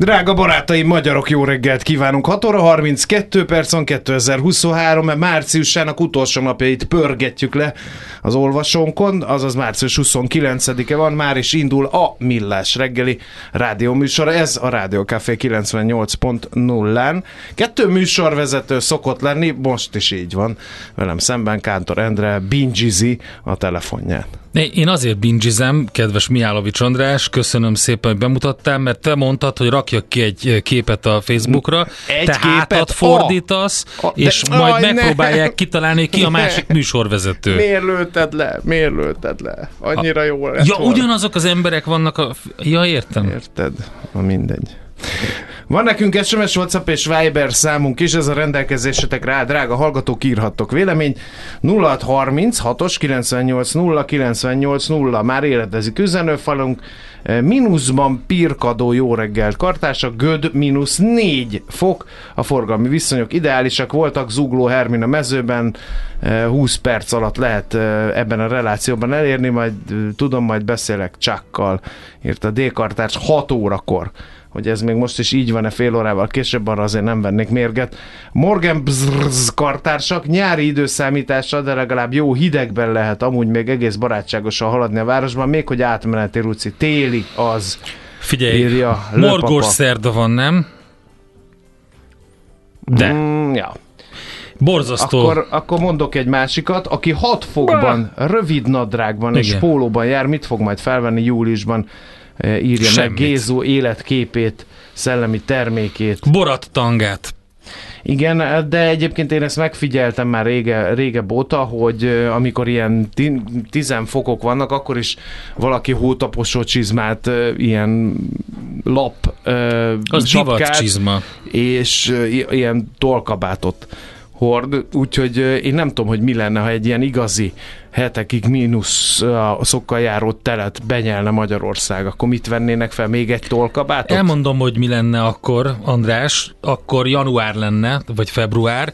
Drága barátaim, magyarok, jó reggelt kívánunk! 6 óra 32 percon 2023, mert márciusának utolsó napjait pörgetjük le az olvasónkon, azaz március 29-e van, már is indul a Millás reggeli rádióműsor, ez a Rádió Café 98.0-án. Kettő műsorvezető szokott lenni, most is így van, velem szemben Kántor Endre bingizi a telefonját. Én azért bingizem, kedves Mihálovics András, köszönöm szépen, hogy bemutattál, mert te mondtad, hogy rakjak ki egy képet a Facebookra, Egy te képet? hátat fordítasz, A- a- de- és majd Aj, ne. megpróbálják kitalálni, hogy ki a másik műsorvezető. Miért lőtted le? Miért lőtted le? Annyira jó lett Ja, volna. ugyanazok az emberek vannak a... Ja, értem. Érted? Na mindegy. Van nekünk SMS, WhatsApp és Viber számunk is, ez a rendelkezésetekre áll, drága hallgatók, írhattok vélemény. 0630 6-os 98 0 98 0, már éledezik üzenőfalunk, Eh, mínuszban pirkadó jó reggelt kartársa, göd mínusz 4 fok, a forgalmi viszonyok ideálisak voltak, zugló Hermina mezőben, eh, 20 perc alatt lehet eh, ebben a relációban elérni, majd tudom, majd beszélek Csakkal, írt a D-kartárs 6 órakor hogy ez még most is így van-e fél órával később, arra azért nem vennék mérget. Morgan Bzzz kartársak nyári időszámítással, de legalább jó hidegben lehet amúgy még egész barátságosan haladni a városban, még hogy átmeneti ruci. Téli az. Figyelj, Írja morgós szerda van, nem? De. Mm, ja. Borzasztó. Akkor, akkor mondok egy másikat, aki 6 fokban, rövid nadrágban és Igen. pólóban jár, mit fog majd felvenni júliusban? Eh, Írja Semmit. meg Gézó életképét, szellemi termékét. Borat tangát. Igen, de egyébként én ezt megfigyeltem már rége, régebb óta, hogy amikor ilyen ti- tizen fokok vannak, akkor is valaki hótaposó csizmát, ilyen lap Az sapkát, csizma. és ilyen tolkabátot hord, úgyhogy én nem tudom, hogy mi lenne, ha egy ilyen igazi hetekig mínusz ö, szokkal járó telet benyelne Magyarország, akkor mit vennének fel? Még egy tolkabátot? Elmondom, hogy mi lenne akkor, András, akkor január lenne, vagy február,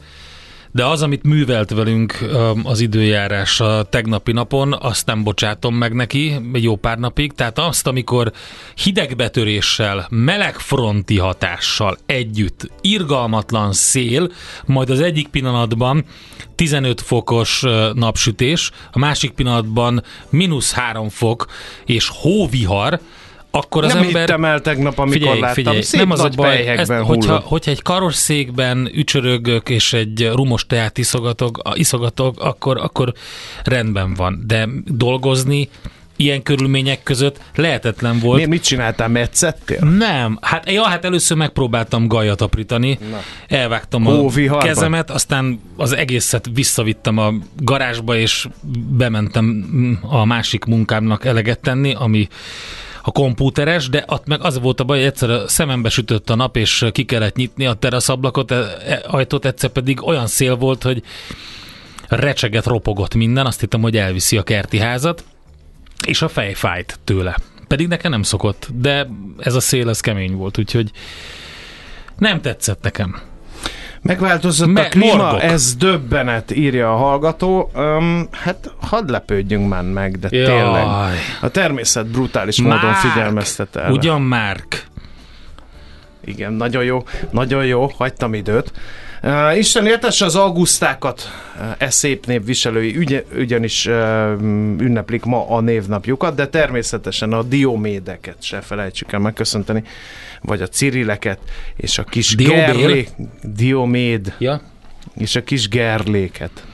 de az, amit művelt velünk az időjárás a tegnapi napon, azt nem bocsátom meg neki egy jó pár napig. Tehát azt, amikor hidegbetöréssel, melegfronti hatással együtt, irgalmatlan szél, majd az egyik pillanatban 15 fokos napsütés, a másik pillanatban mínusz 3 fok és hóvihar, akkor az nem ember... hittem el tegnap, amikor Figyelj, láttam. figyelj, Szép nem az a baj, ezt, hogyha, hullott. hogyha egy karosszékben ücsörögök és egy rumos teát iszogatok, iszogatok akkor, akkor rendben van. De dolgozni ilyen körülmények között lehetetlen volt. Mi, mit csináltál, metszettél? Nem, hát, ja, hát először megpróbáltam gajat aprítani, elvágtam a Hóviharban? kezemet, aztán az egészet visszavittem a garázsba, és bementem a másik munkámnak eleget tenni, ami a kompúteres, de ott meg az volt a baj, hogy egyszer szemembe sütött a nap, és ki kellett nyitni a teraszablakot, e- e- ajtót, egyszer pedig olyan szél volt, hogy recseget, ropogott minden, azt hittem, hogy elviszi a kerti házat, és a fej fájt tőle. Pedig nekem nem szokott, de ez a szél, ez kemény volt, úgyhogy nem tetszett nekem. Megváltozott Me- a klíma, morgok. ez döbbenet, írja a hallgató. Um, hát hadd lepődjünk már meg, de Jaj. tényleg. A természet brutális módon Márk! figyelmeztet el. Ugyan Márk. Igen, nagyon jó, nagyon jó, hagytam időt. Uh, Isten értesse az augusztákat, e szép név viselői, ügy, ugyanis uh, ünneplik ma a névnapjukat, de természetesen a diomédeket se felejtsük el megköszönteni, vagy a cirileket, és a kis Diobél? gerlék, dioméd, Ja. és a kis gerléket.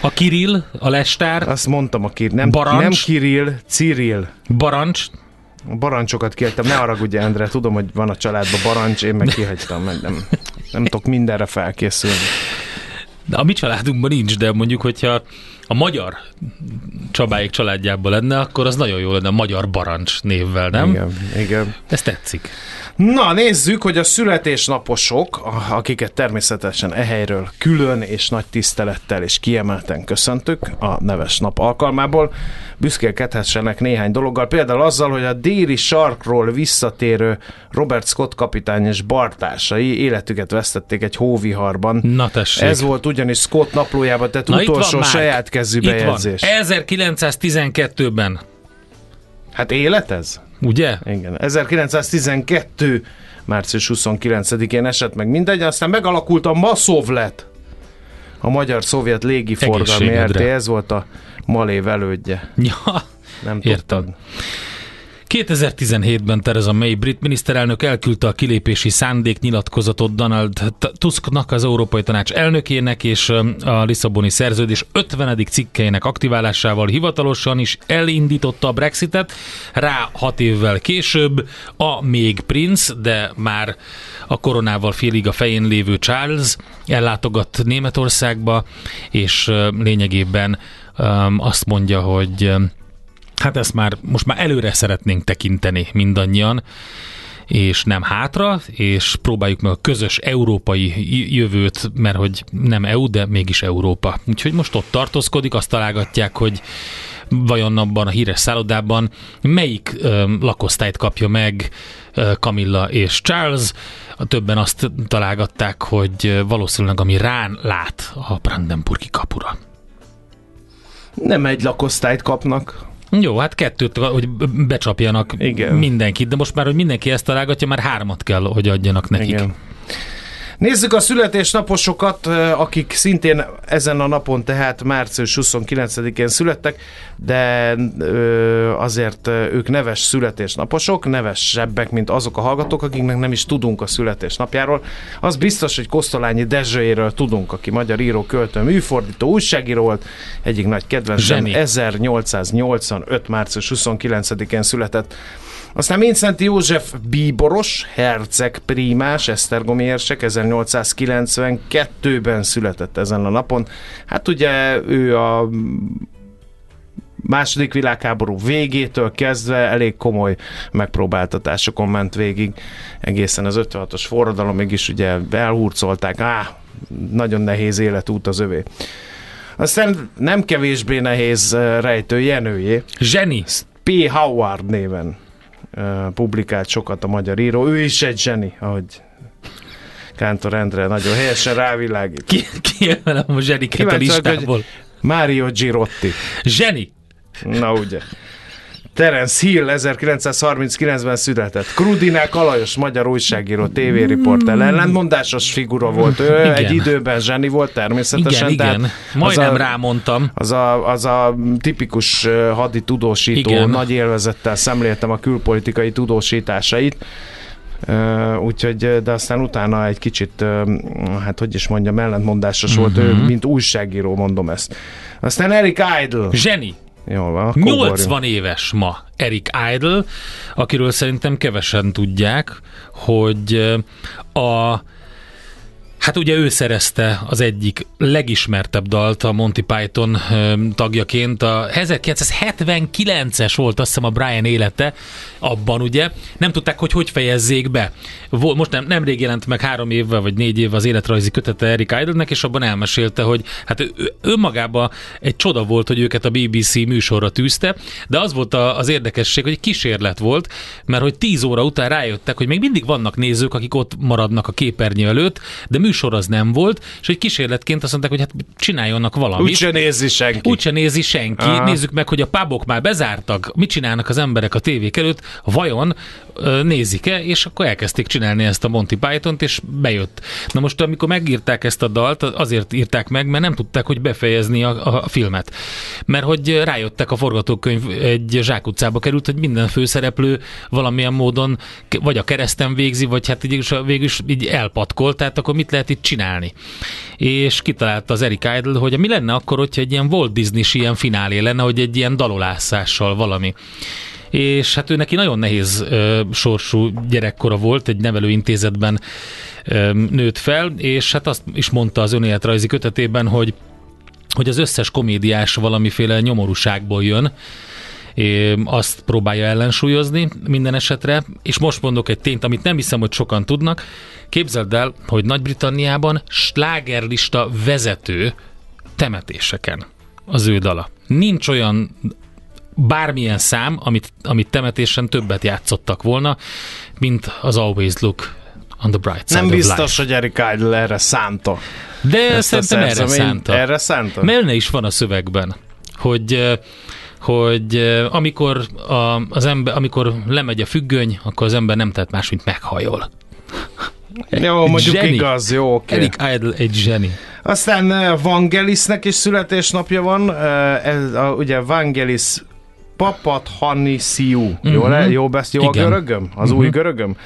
A Kirill, a Lestár, Azt mondtam, aki nem, Barancs? nem Kirill, Cyril. Barancs, A barancsokat kihagytam, ne haragudj Endre, tudom, hogy van a családban barancs, én meg kihagytam, meg nem, nem tudok mindenre felkészülni. de a mi családunkban nincs, de mondjuk, hogyha a magyar Csabáik családjában lenne, akkor az nagyon jó lenne a magyar barancs névvel, nem? Igen, igen. Ez tetszik. Na, nézzük, hogy a születésnaposok, akiket természetesen e helyről külön és nagy tisztelettel és kiemelten köszöntük a neves nap alkalmából, büszkélkedhessenek néhány dologgal, például azzal, hogy a déli sarkról visszatérő Robert Scott kapitány és bartársai életüket vesztették egy hóviharban. Na tessék. Ez volt ugyanis Scott naplójában tett Na, itt utolsó saját kezű Itt van. bejegyzés. 1912-ben, Hát élet ez? Ugye? Igen. 1912 március 29-én esett meg mindegy, aztán megalakult a Maszovlet, a magyar-szovjet légiforgalmi. RT, ez volt a Malév elődje. Ja, Nem tudtad? 2017-ben Theresa May brit miniszterelnök elküldte a kilépési szándéknyilatkozatot Donald Tusknak, az Európai Tanács elnökének, és a Lisszaboni szerződés 50. cikkeinek aktiválásával hivatalosan is elindította a Brexitet. Rá hat évvel később a még princ, de már a koronával félig a fején lévő Charles ellátogat Németországba, és lényegében azt mondja, hogy Hát ezt már most már előre szeretnénk tekinteni mindannyian, és nem hátra, és próbáljuk meg a közös európai jövőt, mert hogy nem EU, de mégis Európa. Úgyhogy most ott tartózkodik, azt találgatják, hogy vajon abban a híres szállodában melyik ö, lakosztályt kapja meg ö, Camilla és Charles. A többen azt találgatták, hogy valószínűleg ami rán lát a Brandenburgi kapura. Nem egy lakosztályt kapnak. Jó, hát kettőt, hogy becsapjanak Igen. mindenkit, de most már, hogy mindenki ezt találgatja, már hármat kell, hogy adjanak nekik. Igen. Nézzük a születésnaposokat, akik szintén ezen a napon, tehát március 29-én születtek, de azért ők neves születésnaposok, nevesebbek, mint azok a hallgatók, akiknek nem is tudunk a születésnapjáról. Az biztos, hogy Kosztolányi Dezsőjéről tudunk, aki magyar író, költő, műfordító, újságíró volt, egyik nagy kedvencem, Zseni. 1885. március 29-én született. Aztán Mincenti József bíboros, herceg prímás, esztergomi érsek, 1892-ben született ezen a napon. Hát ugye ő a második világháború végétől kezdve elég komoly megpróbáltatásokon ment végig, egészen az 56-os forradalomig is ugye elhurcolták, á, nagyon nehéz életút az övé. Aztán nem kevésbé nehéz eh, rejtő Jenőjé, Zseni! P. Howard néven publikált sokat a magyar író. Ő is egy zseni, ahogy Kántor Endre nagyon helyesen rávilágít. Ki, kiemelem a zseniket a listából. hogy Mário Girotti. Zseni! Na ugye. Terence Hill 1939-ben született. Krudinák Alajos, magyar újságíró, tévériporter. Ellentmondásos figura volt. Ő Mm. Igen. egy időben zseni volt természetesen. Igen, igen. az Majdnem a- rámondtam. Az a, az a tipikus hadi tudósító, Igen. nagy élvezettel szemléltem a külpolitikai tudósításait. Uh, úgyhogy, de aztán utána egy kicsit, uh, hát hogy is mondjam, ellentmondásos uh-huh. volt ő, Mhm. mint újságíró, mondom ezt. Aztán Eric Idle. Zseni! Jól van, akkor 80 éves ma Eric Idle, akiről szerintem kevesen tudják, hogy a Hát ugye ő szerezte az egyik legismertebb dalt a Monty Python tagjaként. A 1979-es volt azt hiszem a Brian élete, abban ugye. Nem tudták, hogy hogy fejezzék be. Most nem, nemrég jelent meg három évvel vagy négy évvel az életrajzi kötete Eric Idle-nek, és abban elmesélte, hogy hát ő, önmagában egy csoda volt, hogy őket a BBC műsorra tűzte, de az volt az érdekesség, hogy kísérlet volt, mert hogy 10 óra után rájöttek, hogy még mindig vannak nézők, akik ott maradnak a képernyő előtt, de műsor az nem volt, és hogy kísérletként azt mondták, hogy hát csináljonnak valamit. Úgyse nézi senki. Úgyse nézi senki. Aha. Nézzük meg, hogy a pubok már bezártak, mit csinálnak az emberek a tévék előtt, vajon nézik-e, és akkor elkezdték csinálni ezt a Monty Python-t, és bejött. Na most, amikor megírták ezt a dalt, azért írták meg, mert nem tudták, hogy befejezni a, a filmet. Mert hogy rájöttek a forgatókönyv egy zsákutcába került, hogy minden főszereplő valamilyen módon vagy a kereszten végzi, vagy hát így, végül is így elpatkolt, tehát akkor mit lehet itt csinálni? És kitalálta az Eric Idle, hogy mi lenne akkor, hogyha egy ilyen Walt disney ilyen finálé lenne, hogy egy ilyen dalolászással valami és hát ő neki nagyon nehéz ö, sorsú gyerekkora volt, egy nevelőintézetben ö, nőtt fel, és hát azt is mondta az önéletrajzi kötetében, hogy hogy az összes komédiás valamiféle nyomorúságból jön, azt próbálja ellensúlyozni minden esetre, és most mondok egy tényt, amit nem hiszem, hogy sokan tudnak. Képzeld el, hogy Nagy-Britanniában slágerlista vezető temetéseken az ő dala. Nincs olyan bármilyen szám, amit, amit temetésen többet játszottak volna, mint az Always Look on the Bright Side Nem biztos, hogy Eric Idle erre szánta. De Ezt szerintem erre szánta. Erre szánta? Merne is van a szövegben, hogy hogy amikor, a, az ember, amikor lemegy a függöny, akkor az ember nem tehet más, mint meghajol. Jó, mondjuk Zseni. igaz, jó, oké. Eric Idle egy zseni. Aztán Vangelisnek is születésnapja van, ez, a, ugye Vangelis Papat Hanisiu. Uh-huh. Jó, le, jó, besz, jó a görögöm? Az uh-huh. új görögöm?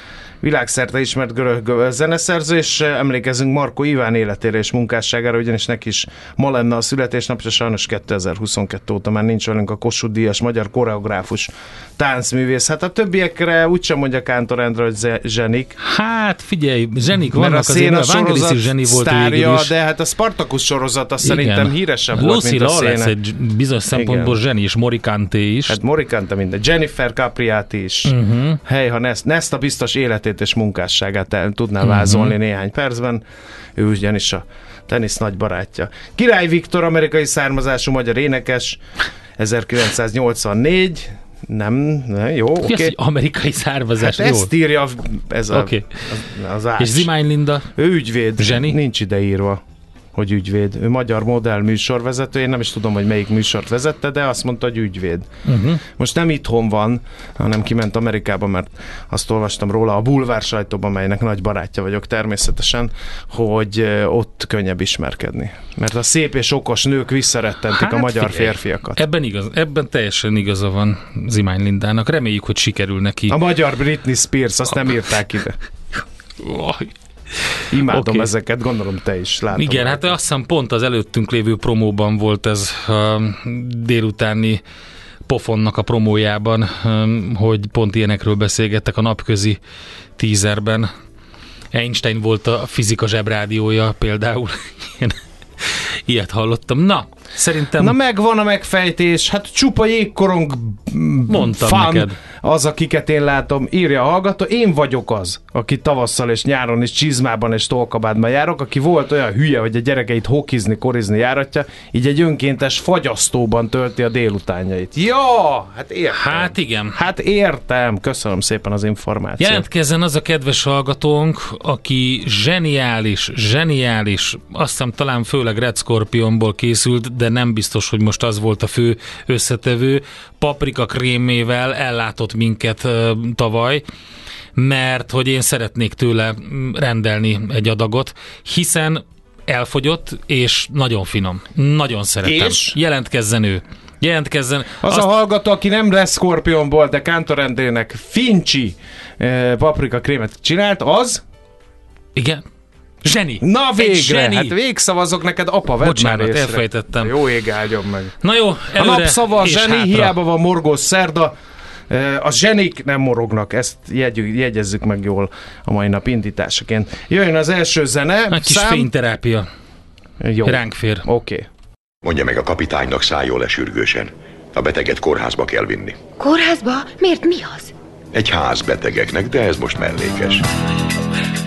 Világszerte ismert görög zeneszerző, és emlékezünk Marko Iván életére és munkásságára, ugyanis neki is ma lenne a születésnapja, sajnos 2022 óta már nincs velünk a Kossuth Díjas magyar koreográfus táncművész. Hát a többiekre úgysem mondja Kántor Endre, hogy zsenik, Hát figyelj, zsenik mert vannak a azért, széna mert Vangelis sorozat is zseni volt sztárja, is. de hát a Spartacus sorozat azt Igen. szerintem híresebb volt, Lucy mint a széna. egy bizonyos szempontból zseni, és Morikante is. Hát Morikante minden. Jennifer Capriati is. Uh-huh. Hely, ha Nest, Nesta biztos életét és munkásságát el tudná Mhm. uh-huh. vázolni néhány percben. Ő ugyanis a tenisz nagy barátja. Király Viktor, amerikai származású magyar énekes, 1984. Nem, nem jó, az, oké. hogy amerikai származás? Hát Jó. ezt írja ez a, Oké. az, az ács. És Zimány Linda? Ő ügyvéd. Zseni? Nincs ideírva, hogy ügyvéd. Ő magyar modell műsorvezető, én nem is tudom, hogy melyik műsort vezette, de azt mondta, hogy ügyvéd. Uh-huh. Most nem itthon van, hanem kiment Amerikába, mert azt olvastam róla a bulvár sajtóban, melynek nagy barátja vagyok természetesen, hogy ott könnyebb ismerkedni. Mert a szép és okos nők visszarettentik a magyar Hát figyelj, férfiakat. Ebben, igaz, ebben teljesen igaza van Zimány Lindának. Reméljük, hogy sikerül neki. A magyar Britney Spears, azt nem írták ide. Imádom okay. ezeket, gondolom te is látod. Igen, hát azt hiszem pont az előttünk lévő promóban volt ez a délutáni pofonnak a promójában, hm, hogy pont ilyenekről beszélgettek a napközi tízerben. Einstein volt a fizika zsebrádiója például. Ilyet hallottam. Na, szerintem... Na megvan a megfejtés, hát csupa jégkorong mm, Mondtam fan, neked. az, akiket én látom, írja a hallgató, én vagyok az, aki tavasszal és nyáron is csizmában és tolkabádban járok, aki volt olyan hülye, hogy a gyerekeit hokizni, korizni járatja, így egy önkéntes fagyasztóban tölti a délutánjait. Ja, hát értem. Hát igen. Hát értem, köszönöm szépen az információt. Jelentkezzen az a kedves hallgatónk, aki zseniális, zseniális, azt hiszem talán főleg Red Scorpionból készült, de nem biztos, hogy most az volt a fő összetevő. Paprika krémével ellátott minket tavaly, mert hogy én szeretnék tőle mm, rendelni egy adagot, hiszen elfogyott, és nagyon finom. Nagyon szeretem. És? Jelentkezzen ő. Jelentkezzen. Az a hallgató, aki nem lesz Scorpionból, de Cantorendének Fincsi eh, paprika krémet csinált, az Igen. Zseni. Na végre! zseni. Hát végszavazok neked, apa, vedd Bocsánat, már észre. elfejtettem. Jó ég áldjon meg. Na jó, A előre napszava a és zseni, hátra. hiába van morgós szerda, A zsenik nem morognak, ezt jegy, jegyezzük meg jól a mai nap indításaként. Jöjjön az első zene. Egy kis szám... fényterápia. Jó. Ránk fér. Oké. Okay. Mondja meg a kapitánynak szálljon le sürgősen. A beteget kórházba kell vinni. Kórházba? Miért mi az? Egy ház betegeknek, de ez most mellékes.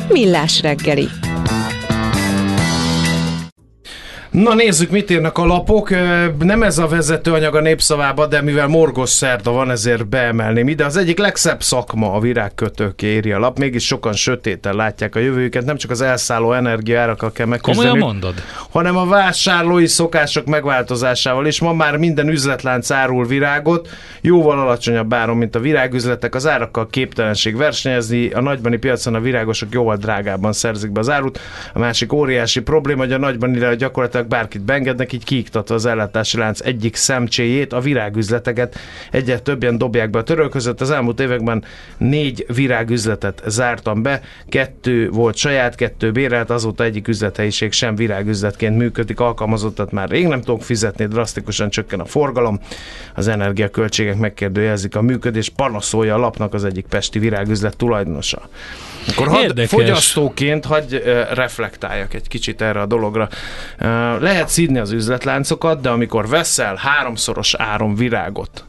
Millás reggeli. Na nézzük, mit írnak a lapok. Nem ez a vezetőanyag a népszavába, de mivel morgos szerda van, ezért beemelném ide. Az egyik legszebb szakma a virágkötők éri a lap, mégis sokan sötéten látják a jövőjüket, nem csak az elszálló energiárakkal kell megküzdeni, mondod? hanem a vásárlói szokások megváltozásával, és ma már minden üzletlánc árul virágot, jóval alacsonyabb áron, mint a virágüzletek, az árakkal képtelenség versenyezni, a nagybani piacon a virágosok jóval drágábban szerzik be az árut. A másik óriási probléma, hogy a nagybani gyakorlatilag gyakorlatilag bárkit beengednek, így kiiktatva az ellátási lánc egyik szemcséjét, a virágüzleteket egyre többen dobják be a török. Az elmúlt években négy virágüzletet zártam be, kettő volt saját, kettő bérelt, azóta egyik üzlethelyiség sem virágüzletként működik, alkalmazottat már rég nem tudok fizetni, drasztikusan csökken a forgalom, az energiaköltségek megkérdőjezik a működés, panaszolja a lapnak az egyik pesti virágüzlet tulajdonosa. Akkor hadd, fogyasztóként hagy reflektáljak egy kicsit erre a dologra. Lehet szídni az üzletláncokat, de amikor veszel háromszoros áron virágot,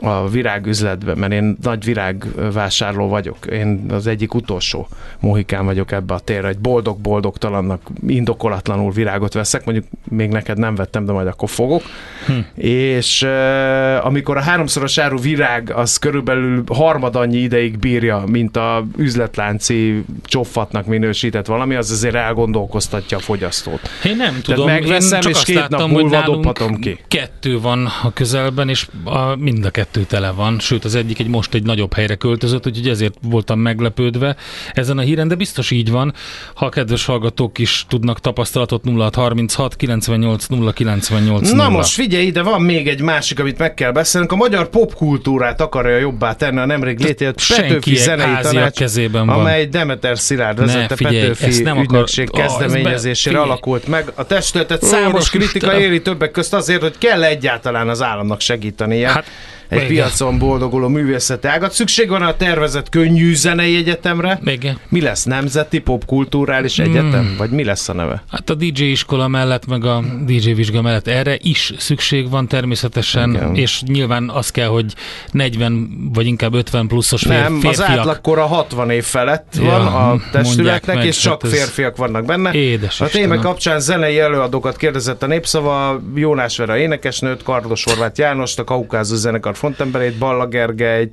a virágüzletben, mert én nagy virágvásárló vagyok. Én az egyik utolsó mohikán vagyok ebbe a térre, egy boldog-boldogtalannak indokolatlanul virágot veszek, mondjuk még neked nem vettem, de majd akkor fogok. Hm. És uh, amikor a háromszoros áru virág az körülbelül harmad annyi ideig bírja, mint a üzletlánci csoffatnak minősített valami, az azért elgondolkoztatja a fogyasztót. Én nem tudom, Tehát megveszem, én csak és két láttam, nap múlva dobhatom ki. Kettő van a közelben, és a, mind a kettő tele van, sőt az egyik egy most egy nagyobb helyre költözött, úgyhogy ezért voltam meglepődve ezen a híren, de biztos így van. Ha a kedves hallgatók is tudnak tapasztalatot 0636 98 098 Na most figyelj, de van még egy másik, amit meg kell beszélnünk. A magyar popkultúrát akarja jobbá tenni a nemrég létét Petőfi zenei tanács, kezében van. amely Demeter Szilárd vezette Petőfi nem ügynökség akar... kezdeményezésére oh, alakult meg. A testületet számos kritika éri többek közt azért, hogy kell egyáltalán az államnak segítenie. Hát egy Igen. piacon boldoguló művészeti ágat. Szükség van a tervezett könnyű zenei egyetemre. Igen. Mi lesz? Nemzeti Popkulturális Egyetem? Mm. Vagy mi lesz a neve? Hát a DJ iskola mellett, meg a DJ vizsga mellett erre is szükség van természetesen, Igen. és nyilván az kell, hogy 40 vagy inkább 50 pluszos fér, Nem, férfiak. az átlagkora 60 év felett ja, van a testületnek, meg, és csak hát férfiak vannak benne. Édes a téma kapcsán zenei előadókat kérdezett a Népszava, Jónás Vera énekesnőt, Kardos Horváth Jánost, a Kaukázus zenekar frontemberét, Balla Gergely,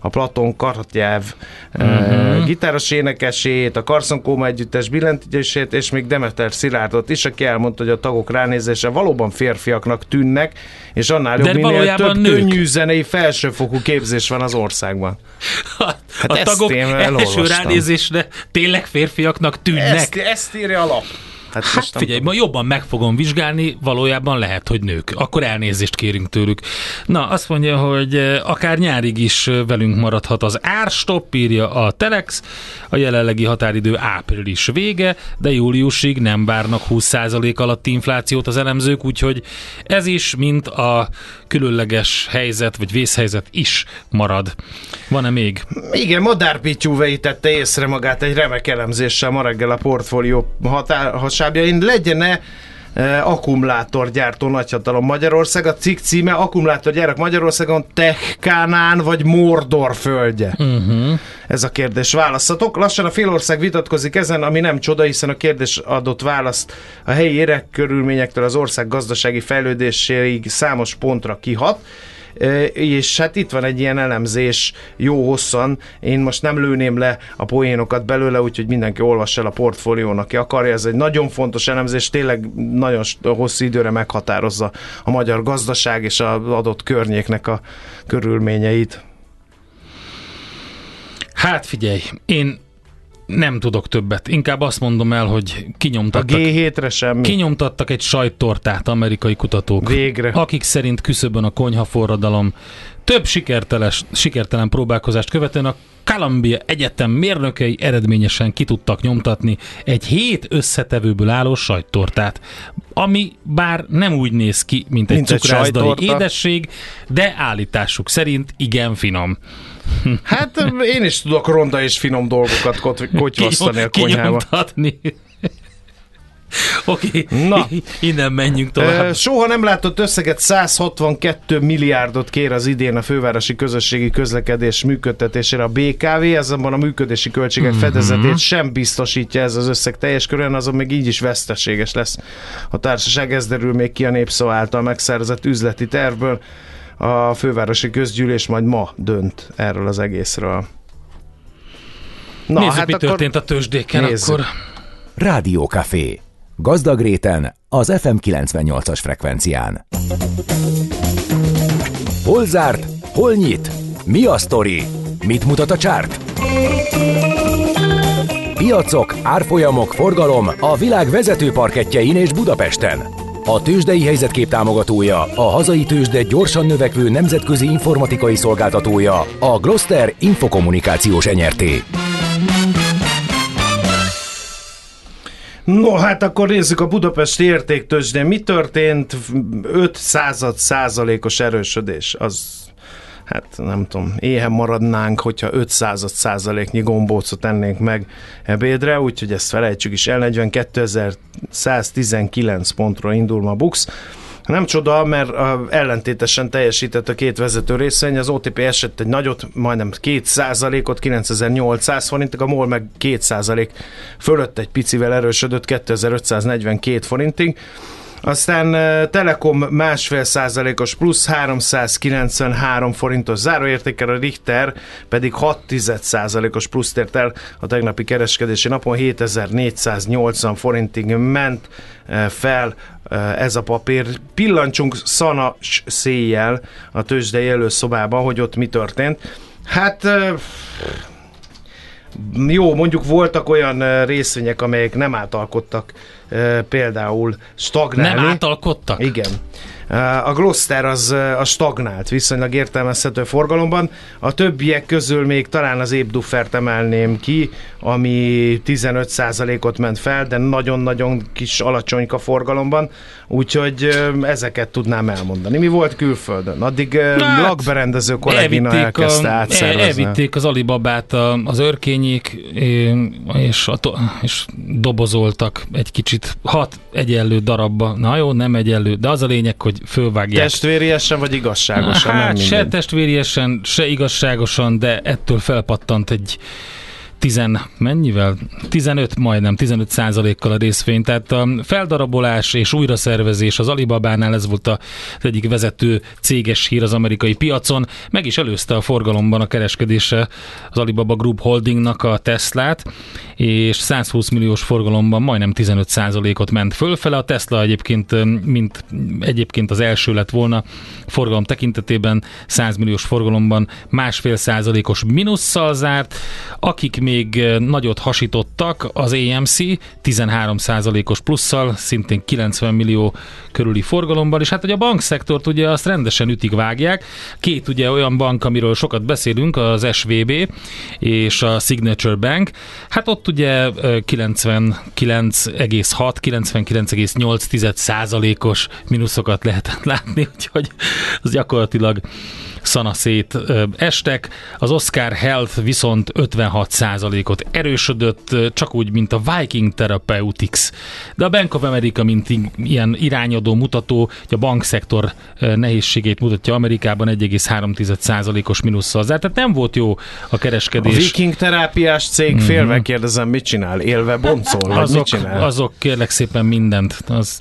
a Platon Kartjáv uh-huh. gitáros énekesét, a Carson Kóma együttes billentyűsét, és még Demeter Szilárdot is, aki elmondta, hogy a tagok ránézése valóban férfiaknak tűnnek, és annál jobb, minél több nők. könnyű zenei felsőfokú képzés van az országban. Hát a tagok első ránézésre tényleg férfiaknak tűnnek. Ezt, ezt írja a lap. Hát, hát figyelj, ma jobban meg fogom vizsgálni, valójában lehet, hogy nők. Akkor elnézést kérünk tőlük. Na, azt mondja, hogy eh, akár nyárig is eh, velünk maradhat az árstopp, írja a Telex. A jelenlegi határidő április vége, de júliusig nem várnak 20% alatti inflációt az elemzők, úgyhogy ez is, mint a különleges helyzet, vagy vészhelyzet is marad. Van-e még? Igen, Madár Pityú tette észre magát egy remek elemzéssel ma reggel a portfólió határ, hasábjain. Legyen-e e, akkumulátorgyártó nagyhatalom Magyarország. A cikk címe Akkumulátorgyárak Magyarországon Techkánán vagy Mordor földje. Uh-huh. Ez a kérdés választatok. Lassan a félország vitatkozik ezen, ami nem csoda, hiszen a kérdés adott választ a helyi érek körülményektől az ország gazdasági fejlődéséig számos pontra kihat és hát itt van egy ilyen elemzés jó hosszan, én most nem lőném le a poénokat belőle, úgyhogy mindenki olvassa el a portfóliónak, aki akarja, ez egy nagyon fontos elemzés, tényleg nagyon hosszú időre meghatározza a magyar gazdaság és az adott környéknek a körülményeit. Hát figyelj, én nem tudok többet. Inkább azt mondom el, hogy A kinyomtattak. G7-re semmi. Kinyomtattak egy sajttortát amerikai kutatók. Végre. Akik szerint küszöbön a konyhaforradalom. Több sikerteles, sikertelen próbálkozást követően a Columbia Egyetem mérnökei eredményesen ki tudtak nyomtatni egy hét összetevőből álló sajttortát, ami bár nem úgy néz ki, mint egy Mint cukrászdai édesség, de állításuk szerint igen finom. Hát én is tudok ronda és finom dolgokat kot- kotyvasztani a konyhába. Oké, Na. innen menjünk tovább. Soha nem látott összeget 162 milliárdot kér az idén a fővárosi közösségi közlekedés működtetésére a BKV, azonban a működési költségek Mhm. fedezetét sem biztosítja ez az összeg teljes körön, azon még így is veszteséges lesz. A társaság ez derül még ki a népszó által megszerzett üzleti tervből. A fővárosi közgyűlés majd ma dönt erről az egészről. Na, Nézzük, hát mi történt a tőzsdéken Nézzük. akkor. Rádiókafé. Gazdag réten, az FM 98-as frekvencián. Hol zárt? Hol nyit? Mi a sztori? Mit mutat a csárt? Piacok, árfolyamok, forgalom a világ vezető parketjein és Budapesten. A tőzsdei helyzetkép támogatója, a hazai tőzsde gyorsan növekvő nemzetközi informatikai szolgáltatója, a Gloster Infokommunikációs Enyerté. No, hát akkor nézzük a Budapesti értéktőzsdén. Mi történt? 5 század százalékos erősödés. Az hát nem tudom, éhen maradnánk, hogyha 5 század százaléknyi gombócot ennénk meg ebédre, úgyhogy ezt felejtsük is el. 42.119 pontról indul ma Bux. Nem csoda, mert ellentétesen teljesített a két vezető részvény, az OTP esett egy nagyot, majdnem 2%-ot, 9800 forintig, a MOL meg 2% fölött egy picivel erősödött 2542 forintig. Aztán Telekom másfél százalékos plusz 393 forintos záróértékkel, a Richter pedig 6 százalékos pluszt ért el a tegnapi kereskedési napon 7480 forintig ment fel ez a papír. Pillancsunk szana széjjel a tőzsdei előszobába, hogy ott mi történt. Hát jó, mondjuk voltak olyan részvények, amelyek nem átalkodtak eh, például stagnálni. Nem átalkodtak? Igen. A Gloster az a stagnált, viszonylag értelmezhető forgalomban. A többiek közül még talán az Ébduffert emelném ki, ami 15%-ot ment fel, de nagyon-nagyon kis alacsonyka forgalomban, úgyhogy ezeket tudnám elmondani. Mi volt külföldön? Addig Hát, lakberendező kollégina elkezdte a, átszervezni. elvitték az Alibabát az örkényék, és, a, és dobozoltak egy kicsit hat egyenlő darabba. Na jó, nem egyenlő, de az a lényeg, hogy fölvágják. Testvériesen vagy igazságosan? hát se testvériesen, se igazságosan, de ettől felpattant egy tizen, mennyivel? 15, majdnem 15 százalékkal a részvény. Tehát a feldarabolás és újraszervezés az Alibabánál ez volt az egyik vezető céges hír az amerikai piacon. Meg is előzte a forgalomban a kereskedése az Alibaba Group Holdingnak a Teslát, és 120 milliós forgalomban majdnem 15 százalékot ment fölfele. A Tesla egyébként, mint egyébként az első lett volna forgalom tekintetében 100 milliós forgalomban másfél százalékos minusszal zárt. Akik még eh, nagyot hasítottak, az AMC 13 százalékos plusszal, szintén 90 millió körüli forgalomban, és hát hogy a bankszektort ugye azt rendesen ütik vágják. Két ugye olyan bank, amiről sokat beszélünk, az SVB és a Signature Bank. Hát ott ugye eh, 99,6, 99,8 százalékos mínuszokat lehetett látni, úgyhogy az gyakorlatilag szanaszét estek. Az Oscar Health viszont 56%-ot erősödött, csak úgy, mint a Viking Therapeutics. De a Bank of America, mint ilyen irányadó mutató, hogy a bankszektor nehézségét mutatja Amerikában 1,3%-os mínusszal. zárt. Tehát nem volt jó a A kereskedés. viking terápiás cég Mhm. félve kérdezem, mit csinál? Élve boncol? Vagy mit azok, csinál? azok kérlek szépen mindent. Az...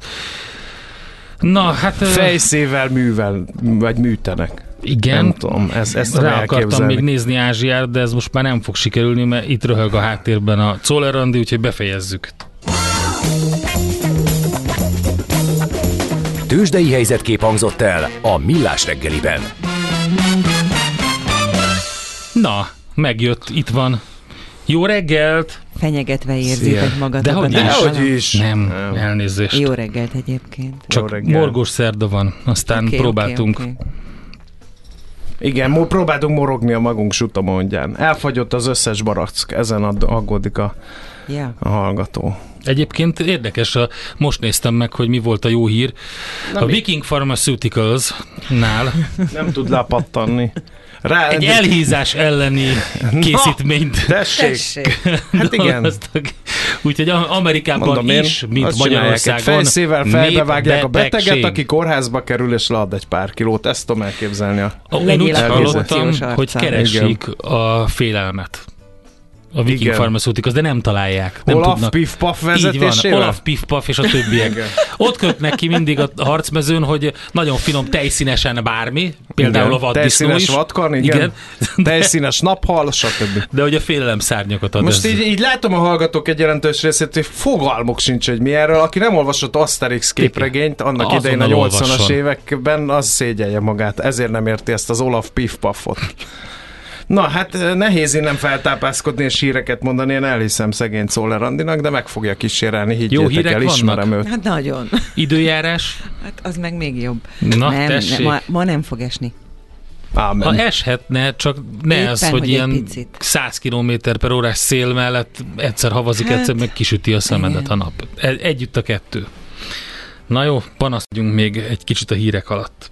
Na, hát... Fejszével művel, vagy műtenek. Igen. Nem tudom, ezt, ezt Rá akartam elképzelni. még nézni Ázsiát, de ez most már nem fog sikerülni, mert itt röhög a háttérben a Czoller Andi, úgyhogy befejezzük. Tőzsdei helyzetkép hangzott el a Millás reggeliben. Na, megjött, itt van. Jó reggelt! Fenyegetve érzitek magatokat. Dehogy is. Dehogy is. Nem, Nem. elnézést. Jó reggelt egyébként. Csak reggel. morgós szerda van, aztán Oké, próbáltunk. oké, oké. Igen, mo- próbáltunk morogni a magunk sutamondján. Elfagyott az összes barack, ezen ad- aggódik a, Ja. a hallgató. Egyébként érdekes, a, most néztem meg, hogy mi volt a jó hír. a Viking Pharmaceuticals-nál Nem tud lepattanni. Rá, egy elhízás elleni készítményt Tessék. Tessék. Hát igen. Úgyhogy a- Amerikában Mondom én, is, mint azt csinálják, Magyarországon. Fejszével fejbevágják a beteget, aki kórházba kerül és lead egy pár kilót. Ezt tudom elképzelni. A... Én úgy hallottam, hogy keresik a félelmet. A Viking Igen. Pharmaceuticals, de nem találják. Nem Olaf tudnak. Piff Puff van, vezetésével? Olaf Piff Puff és a többiek. Igen. Ott kötnek ki mindig a harcmezőn, hogy nagyon finom tejszínesen bármi, például Igen. a vaddisznó Tejszínes is. vatkan, igen. igen. Tejszínes naphal, stb. De hogy a félelem szárnyakat ad Most ez. így, így látom a hallgatók egy jelentős részét, hogy fogalmuk sincs, hogy mi erről. Aki nem olvasott Asterix képregényt annak Azonnal idején a 80-as olvasson. években, az szégyelje magát. Ezért nem érti ezt az Olaf Piff Puffot. Na, hát eh, nehéz innen feltápászkodni és híreket mondani, én elhiszem szegény Czoller Andinak, de meg fogja kísérelni, higgyétek hírek el, vannak? ismerem őt. Hát nagyon. Időjárás, Hát az meg még jobb. Na, nem, tessék. ne, ma, ma nem fog esni. Ámen. ha eshetne, csak ne Éppen, az, hogy, hogy ilyen picit. 100 km per órás szél mellett egyszer havazik, Hát, egyszer meg kisüti a szemedet igen. a nap. E- Együtt a kettő. Na jó, panaszkodjunk még egy kicsit a hírek alatt.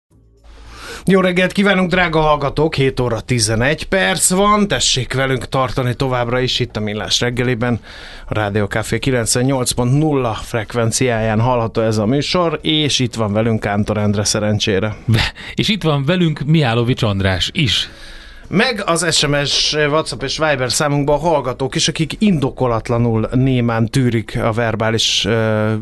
Jó reggelt kívánunk, drága hallgatók! 7 óra 11 perc van, tessék velünk tartani továbbra is itt a Millás reggeliben. A Rádió Café 98.0 frekvenciáján hallható ez a műsor, és itt van velünk Kántor Endre szerencsére. És itt van velünk Mihálovics András is. Meg az SMS, WhatsApp és Viber számunkban a hallgatók is, akik indokolatlanul némán tűrik a verbális uh,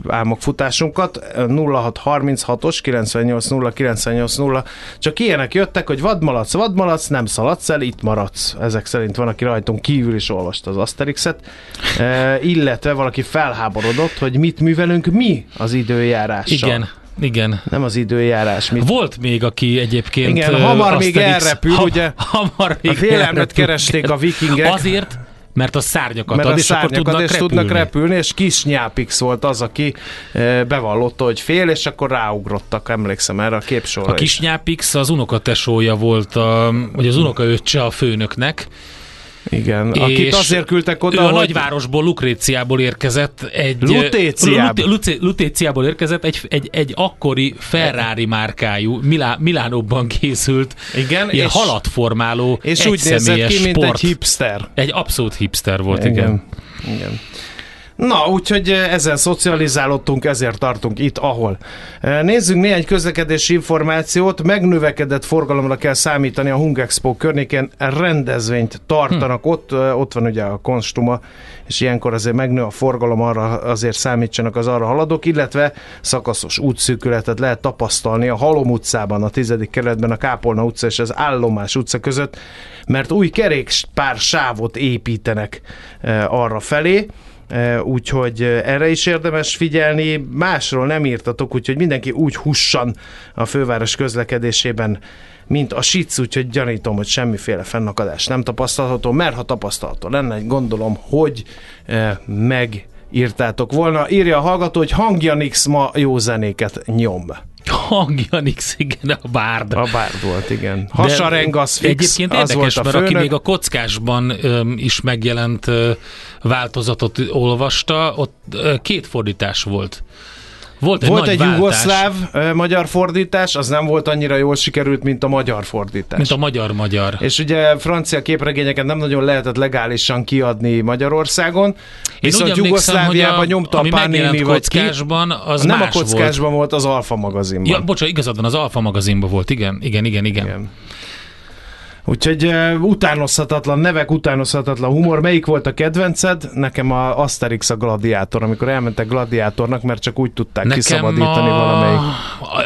álmokfutásunkat. 0636-os 980 980 csak ilyenek jöttek, hogy vadmalac, vadmalac, nem szaladsz el, itt maradsz. Ezek szerint van, aki rajtunk kívül is olvasta az Asterixet. Uh, illetve valaki felháborodott, hogy mit művelünk mi az időjárással. Igen, igen. Nem az időjárás, mit Volt még, aki egyébként... Igen, hamar még elrepül, ugye? Hamar még A félelmet elrepül. keresték a vikingek. Azért, mert a szárnyakat mert ad, a és akkor szárnyakat tudnak és repülni. tudnak repülni, és kis nyápix volt az, aki bevallotta, hogy fél, és akkor ráugrottak, emlékszem erre a képsorra A kisnyápix az unokatesója volt, a, vagy az unokaöccse a főnöknek. Igen, akit és azért küldtek ő oda, a hogy... nagyvárosból, Lukréciából érkezett egy... Lutéciából. Lu- Luté- Lutéciából érkezett egy, egy, egy akkori Ferrari márkájú, Milá, Milánóban készült Igen, ilyen és- halatformáló, És úgy nézett ki, mint sport. egy hipster. Egy abszolút hipster volt, igen. Igen. Igen. Na, úgyhogy eh, ezzel szocializálódtunk, ezért tartunk itt, ahol. Eh, Nézzünk néhány közlekedési információt. Megnövekedett forgalomra kell számítani a Hungexpo környéken. Rendezvényt tartanak Hm. ott. eh, Ott van ugye a konstuma, és ilyenkor azért megnő a forgalom, arra azért számítsanak az arra haladók, illetve szakaszos útszűkületet lehet tapasztalni a Halom utcában, a 10. kerületben, a Kápolna utca és az Állomás utca között, mert új kerékpár sávot építenek arra felé. E, úgyhogy e, erre is érdemes figyelni. Másról nem írtatok, úgyhogy mindenki úgy hussan a főváros közlekedésében, mint a sic, úgyhogy gyanítom, hogy semmiféle fennakadás nem tapasztalható, mert ha tapasztalható lenne, gondolom, hogy e, megírtátok volna. Írja a hallgató, hogy hangjanix ma jó zenéket nyom. Hangjanix, igen, a bárd. A bárd volt, igen. Hasareng az fix, Egyébként az érdekes, volt a mert aki főnök. még a kockásban öm, is megjelent ö, változatot olvasta, ott két fordítás volt. Volt egy Volt egy váltás, jugoszláv ö, magyar fordítás, az nem volt annyira jól sikerült, mint a magyar fordítás. mint a magyar-magyar. És ugye francia képregényeket nem nagyon lehetett legálisan kiadni Magyarországon, viszont úgy emlékszem, Jugoszláviában hogy a- nyomta a ami Panini vagy kockásban, az nem a más kockásban volt. az Alfa magazinban. Ja, bocsánat, igazad van, az Alfa magazinban volt, igen, igen, igen, igen. Igen. Úgyhogy uh, utánozhatatlan nevek, utánozhatatlan humor. Melyik volt a kedvenced? Nekem a Asterix a gladiátor, amikor elmentek gladiátornak, mert csak úgy tudták Nekem kiszabadítani a... valamelyik.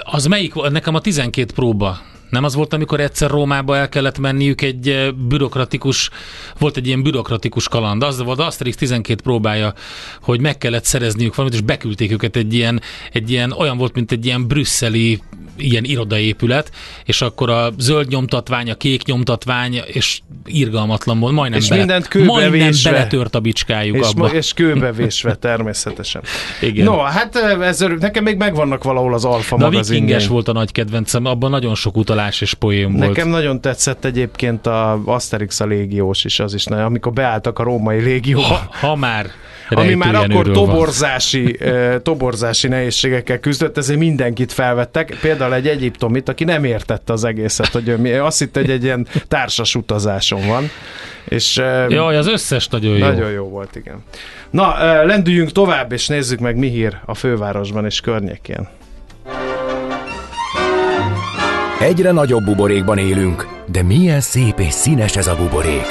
Az melyik? Nekem a 12 próba. Nem az volt, amikor egyszer Rómába el kellett menniük egy bürokratikus, volt egy ilyen bürokratikus kaland. Az volt Asterix 12 próbája, hogy meg kellett szerezniük valamit, és beküldték őket egy ilyen, egy ilyen olyan volt, mint egy ilyen brüsszeli ilyen irodaépület, és akkor a zöld nyomtatvány, a kék nyomtatvány, és irgalmatlan volt, majdnem, És bele, mindent kőbe majdnem vésve. beletört a bicskájuk És, abba. és kőbevésve természetesen. Igen. No, hát ez, nekem még megvannak valahol az Alfa De a vikinges volt a nagy kedvencem, abban nagyon sok utalás és poém volt. Nekem nagyon tetszett egyébként a Asterix a légiós is, az is, nagyon- amikor beálltak a római légióba. ha, ha már ami már akkor van. toborzási, eh, toborzási nehézségekkel küzdött, ezért mindenkit felvettek. Például egy egyiptomit, aki nem értette az egészet, hogy ő mi, azt hitte, hogy egy ilyen társas utazáson van. És Jaj, az összes nagyon jó. nagyon jó volt, igen. Na, lendüljünk tovább, és nézzük meg, mi hír a fővárosban és környékén. Egyre nagyobb buborékban élünk, de milyen szép és színes ez a buborék.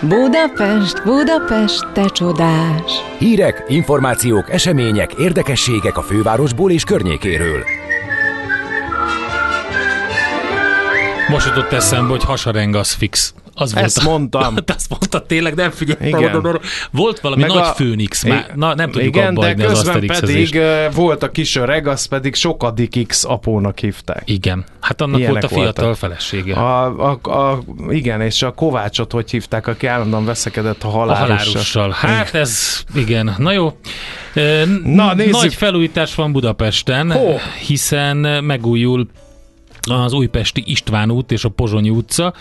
Budapest, Budapest, te csodás! Hírek, információk, események, érdekességek a fővárosból és környékéről. Most jutott eszembe, hogy hasareng az fix. Az volt Ezt a- mondtam. Azt mondta tényleg, nem figyelj. Igen. Volt valami Meg nagy a- főnix, már, na nem tudjuk Igen, abba de az Asterixezést. pedig volt a kis öreg, azt pedig sokadik X apónak hívták. Igen, hát annak Ilyenek volt a fiatal voltak. felesége. A, a, a, igen, és a Kovácsot hogy hívták, aki állandóan veszekedett a A halálussal. halálussal. Hát ez, igen, na jó. Na, nézzük. Nagy felújítás van Budapesten, Hol? hiszen megújul az Újpesti István út és a Pozsonyi utca.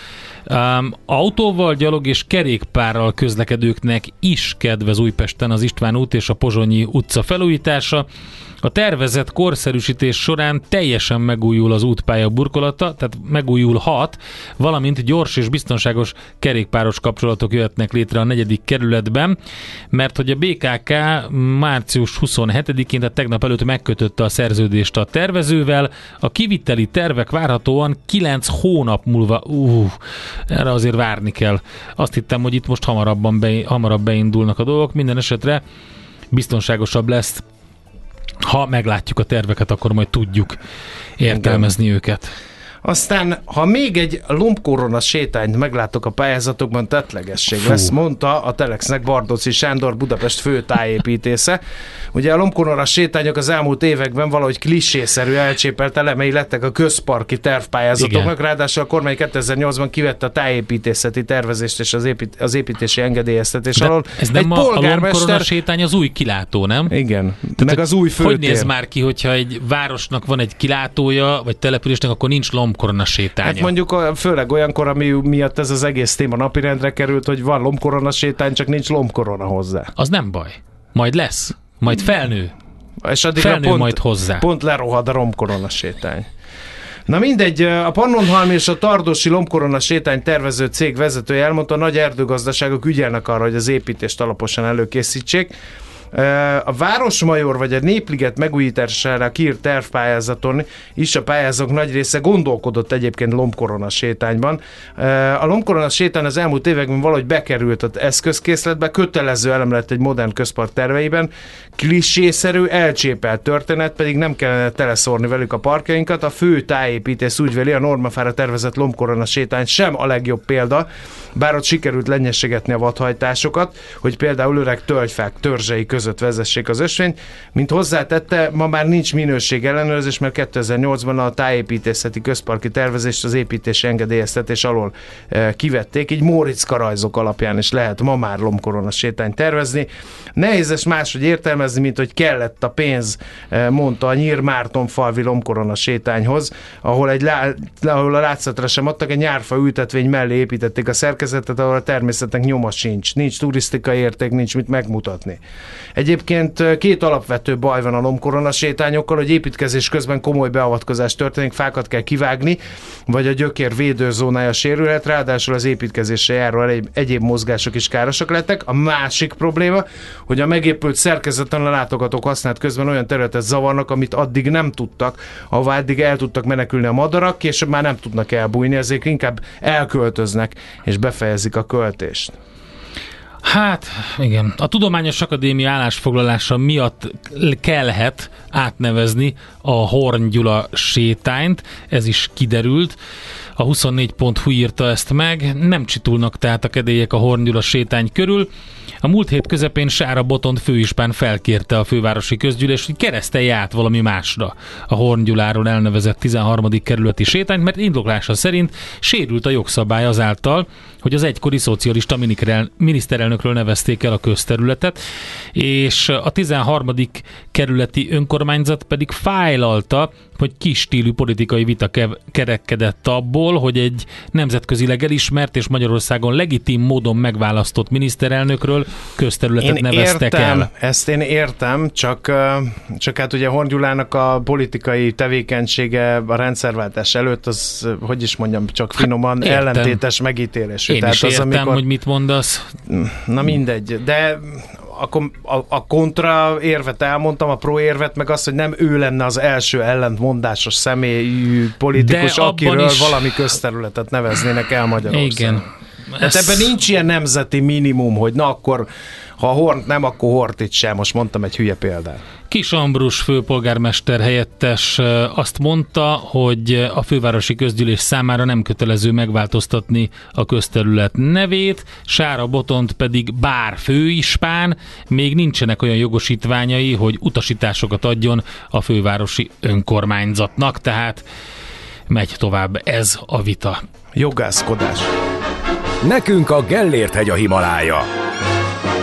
Um, autóval, gyalog és kerékpárral közlekedőknek is kedvez Újpesten az István út és a Pozsonyi utca felújítása. A tervezett korszerűsítés során teljesen megújul az útpálya burkolata, tehát megújulhat, valamint gyors és biztonságos kerékpáros kapcsolatok jöhetnek létre a negyedik kerületben, mert hogy a BKK március 27-én, tehát tegnap előtt megkötötte a szerződést a tervezővel, a kiviteli tervek várhatóan 9 hónap múlva, uh, erre azért várni kell. Azt hittem, hogy itt most hamarabban be, hamarabb beindulnak a dolgok, minden esetre biztonságosabb lesz ha meglátjuk a terveket, akkor majd tudjuk értelmezni őket. Aztán, ha még egy lombkorona sétányt meglátok a pályázatokban, tetlegesség Fú. lesz, mondta a Telexnek Bardoci Sándor Budapest fő tájépítésze. Ugye a lombkorona sétányok az elmúlt években valahogy klisészerű elcsépelt elemei lettek a közparki tervpályázatoknak, Igen. ráadásul a kormány 2008-ban kivette a tájépítészeti tervezést és az, épít, az építési engedélyeztetés De alól. ez nem egy a, a polgármester... sétány az új kilátó, nem? Igen, Tehát, meg az új Hogy főtér. néz már ki, hogyha egy városnak van egy kilátója, vagy településnek, akkor nincs lombkorona sétánya? Hát mondjuk a- főleg olyankor, ami miatt ez az egész téma napirendre került, hogy van lombkorona sétány, csak nincs lombkorona hozzá. Az nem baj. Majd lesz. Majd felnő. És addigra Felnő pont, majd hozzá. pont lerohad a lombkorona sétány. Na mindegy, a Pannonhalmi és a Tardosi Lombkorona sétány tervező cég vezetője elmondta, a nagy erdőgazdaságok ügyelnek arra, hogy az építést alaposan előkészítsék. A Városmajor vagy a Népliget megújítására kiírt tervpályázaton is a pályázók nagy része gondolkodott egyébként lombkorona sétányban. A lombkorona sétány az elmúlt években valahogy bekerült az eszközkészletbe, kötelező elem lett egy modern közpark terveiben, klisészerű, elcsépelt történet, pedig nem kellene teleszórni velük a parkjainkat. A fő tájépítész úgy véli, a normafára tervezett lombkorona sétány sem a legjobb példa, bár ott sikerült lenyessegetni a vadhajtásokat, hogy például öreg tölgyfák törzsei között vezessék az ösvényt. Mint hozzátette, ma már nincs minőség ellenőrzés, mert 2008-ban a tájépítészeti közparki tervezést az építési engedélyeztetés alól eh, kivették, így Móriczka rajzok alapján is lehet ma már lomkorona sétányt tervezni. Nehéz ezt máshogy értelmezni, mint hogy kellett a pénz, eh, mondta a Nyír Márton falvi lomkorona sétányhoz, ahol, egy lá, ahol a látszatra sem adtak, egy nyárfa ültetvény mellé építették a szerkezetet, ahol a természetnek nyoma sincs, nincs turisztikai érték, nincs mit megmutatni. Egyébként két alapvető baj van a lomkorona sétányokkal, hogy építkezés közben komoly beavatkozás történik, fákat kell kivágni, vagy a gyökér védőzónája sérülhet, ráadásul az építkezésre járó egy, egyéb mozgások is károsak lettek. A másik probléma, hogy a megépült szerkezeten a látogatók használt közben olyan területet zavarnak, amit addig nem tudtak, ahová eddig el tudtak menekülni a madarak, és már nem tudnak elbújni, ezért inkább elköltöznek és befejezik a költést. Hát, igen. A Tudományos Akadémia állásfoglalása miatt kellhet átnevezni a Horn Gyula sétányt, ez is kiderült. A 24.hu írta ezt meg, nem csitulnak tehát a kedélyek a Horn Gyula sétány körül. A múlt hét közepén Sára Botont főispán felkérte a fővárosi közgyűlés, hogy keresztelje át valami másra a Horngyuláról elnevezett 13. kerületi sétányt, mert indoklása szerint sérült a jogszabály azáltal, hogy az egykori szocialista miniszterelnökről nevezték el a közterületet, és a 13. kerületi önkormányzat pedig fájlalta, hogy kis stílű politikai vita kerekedett abból, hogy egy nemzetközileg elismert és Magyarországon legitim módon megválasztott miniszterelnökről közterületet én neveztek értem, el. Ezt én értem, csak, csak hát ugye Horngyulának a politikai tevékenysége a rendszerváltás előtt, az, hogy is mondjam, csak finoman Hát, értem. ellentétes megítélésű. Én is értem, amikor... hogy mit mondasz. Na mindegy, de akkor a, a kontra érvet elmondtam, a pro érvet, meg azt, hogy nem ő lenne az első ellentmondásos személyű politikus, De akiről is- valami közterületet neveznének el Magyarországon. Igen. Hát ebben nincs ilyen nemzeti minimum, hogy na akkor, ha Hort nem, akkor Hortit sem. Most mondtam egy hülye példát. Kis Ambrus főpolgármester helyettes azt mondta, hogy a fővárosi közgyűlés számára nem kötelező megváltoztatni a közterület nevét, Sára Botont pedig bár főispán, még nincsenek olyan jogosítványai, hogy utasításokat adjon a fővárosi önkormányzatnak, tehát megy tovább ez a vita. Jogászkodás. Nekünk a Gellért hegy a Himalája.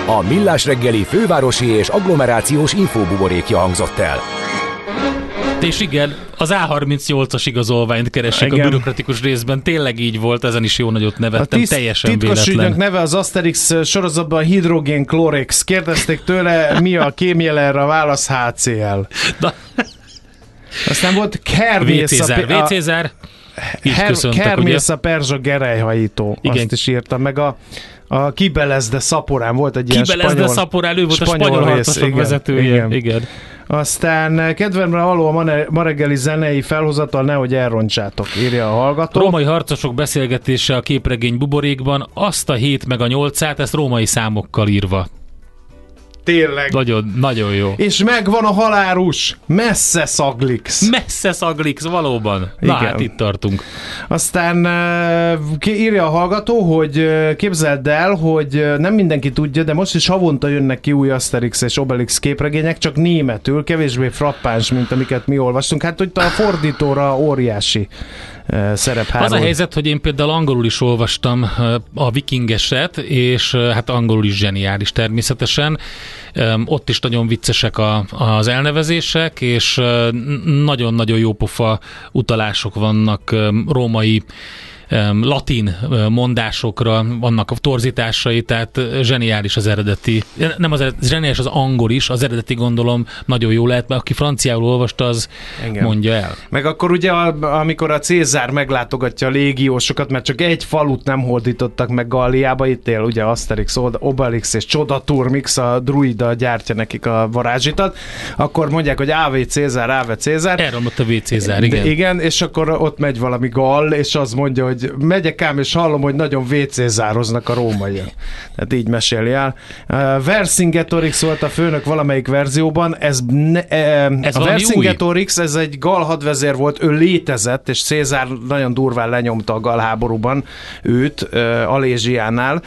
A Millás reggeli fővárosi és agglomerációs infóbuborékja hangzott el. És igen, az A38-as igazolványt keresik Igen. a bürokratikus részben. Tényleg így volt, ezen is jó nagyot nevettem, tiszt- teljesen titkos véletlen. ügynök neve az Asterix sorozatban Hidrogén Chlorex. Kérdezték tőle, mi a kémjele erre a válasz HCl. Na. Aztán volt V. Kermész Cézár, a, V. Cézár, így Her- köszöntek, ugye? Kermész a perzsa gerelyhajító. Igen. Azt is írtam. Meg a, a Kibelezde szaporán volt egy ilyen Kibelezde spanyol... Szaporál, ő volt a spanyol spanyol rész, igen, vezetője. igen. igen. Aztán eh, kedvemre való a ma, reggeli zenei felhozatal, nehogy elrontsátok, írja a hallgató. Római harcosok beszélgetése a képregény buborékban, azt a 7 meg a 8-át, ezt római számokkal írva. Tényleg. Nagyon, nagyon jó. És megvan a halárus, messze szaglix. Messze szaglix, valóban. Na Igen. hát itt tartunk. Aztán ki- írja a hallgató, hogy eh, képzeld el, hogy eh, nem mindenki tudja, de most is havonta jönnek ki új Asterix és Obelix képregények, csak németül, kevésbé frappáns, mint amiket mi olvastunk. Hát, hogy a fordítóra óriási szerep hárul. Az a helyzet, hogy én például angolul is olvastam a vikingeset, és hát angolul is zseniális természetesen. Ott is nagyon viccesek a, az elnevezések, és nagyon-nagyon jó pofa utalások vannak római latin mondásokra, vannak a torzításai, tehát zseniális az eredeti. Nem az eredeti, zseniális az angol is, az eredeti gondolom nagyon jó lehet, mert aki franciául olvasta, az Igen. mondja el. Meg akkor ugye, amikor a Cézár meglátogatja a légiósokat, mert csak egy falut nem hódítottak meg Galliába, itt él ugye Asterix, Obelix és Csodaturmix, a druida gyártja nekik a varázsitat, akkor mondják, hogy AV Cézár, AV Cézár. Elromlott a V. Cézár, igen. De igen, és akkor ott megy valami gall, és az mondja, hogy megyek ám, és hallom, hogy nagyon vécézároznak a rómaiak. Tehát így meséli el. Uh, Vercingetorix volt a főnök valamelyik verzióban, ez, ne, uh, Ez a valami Vercingetorix, ez egy gal hadvezér volt, ő létezett, és Cézár nagyon durván lenyomta a gal háborúban őt uh, Alézsiánál.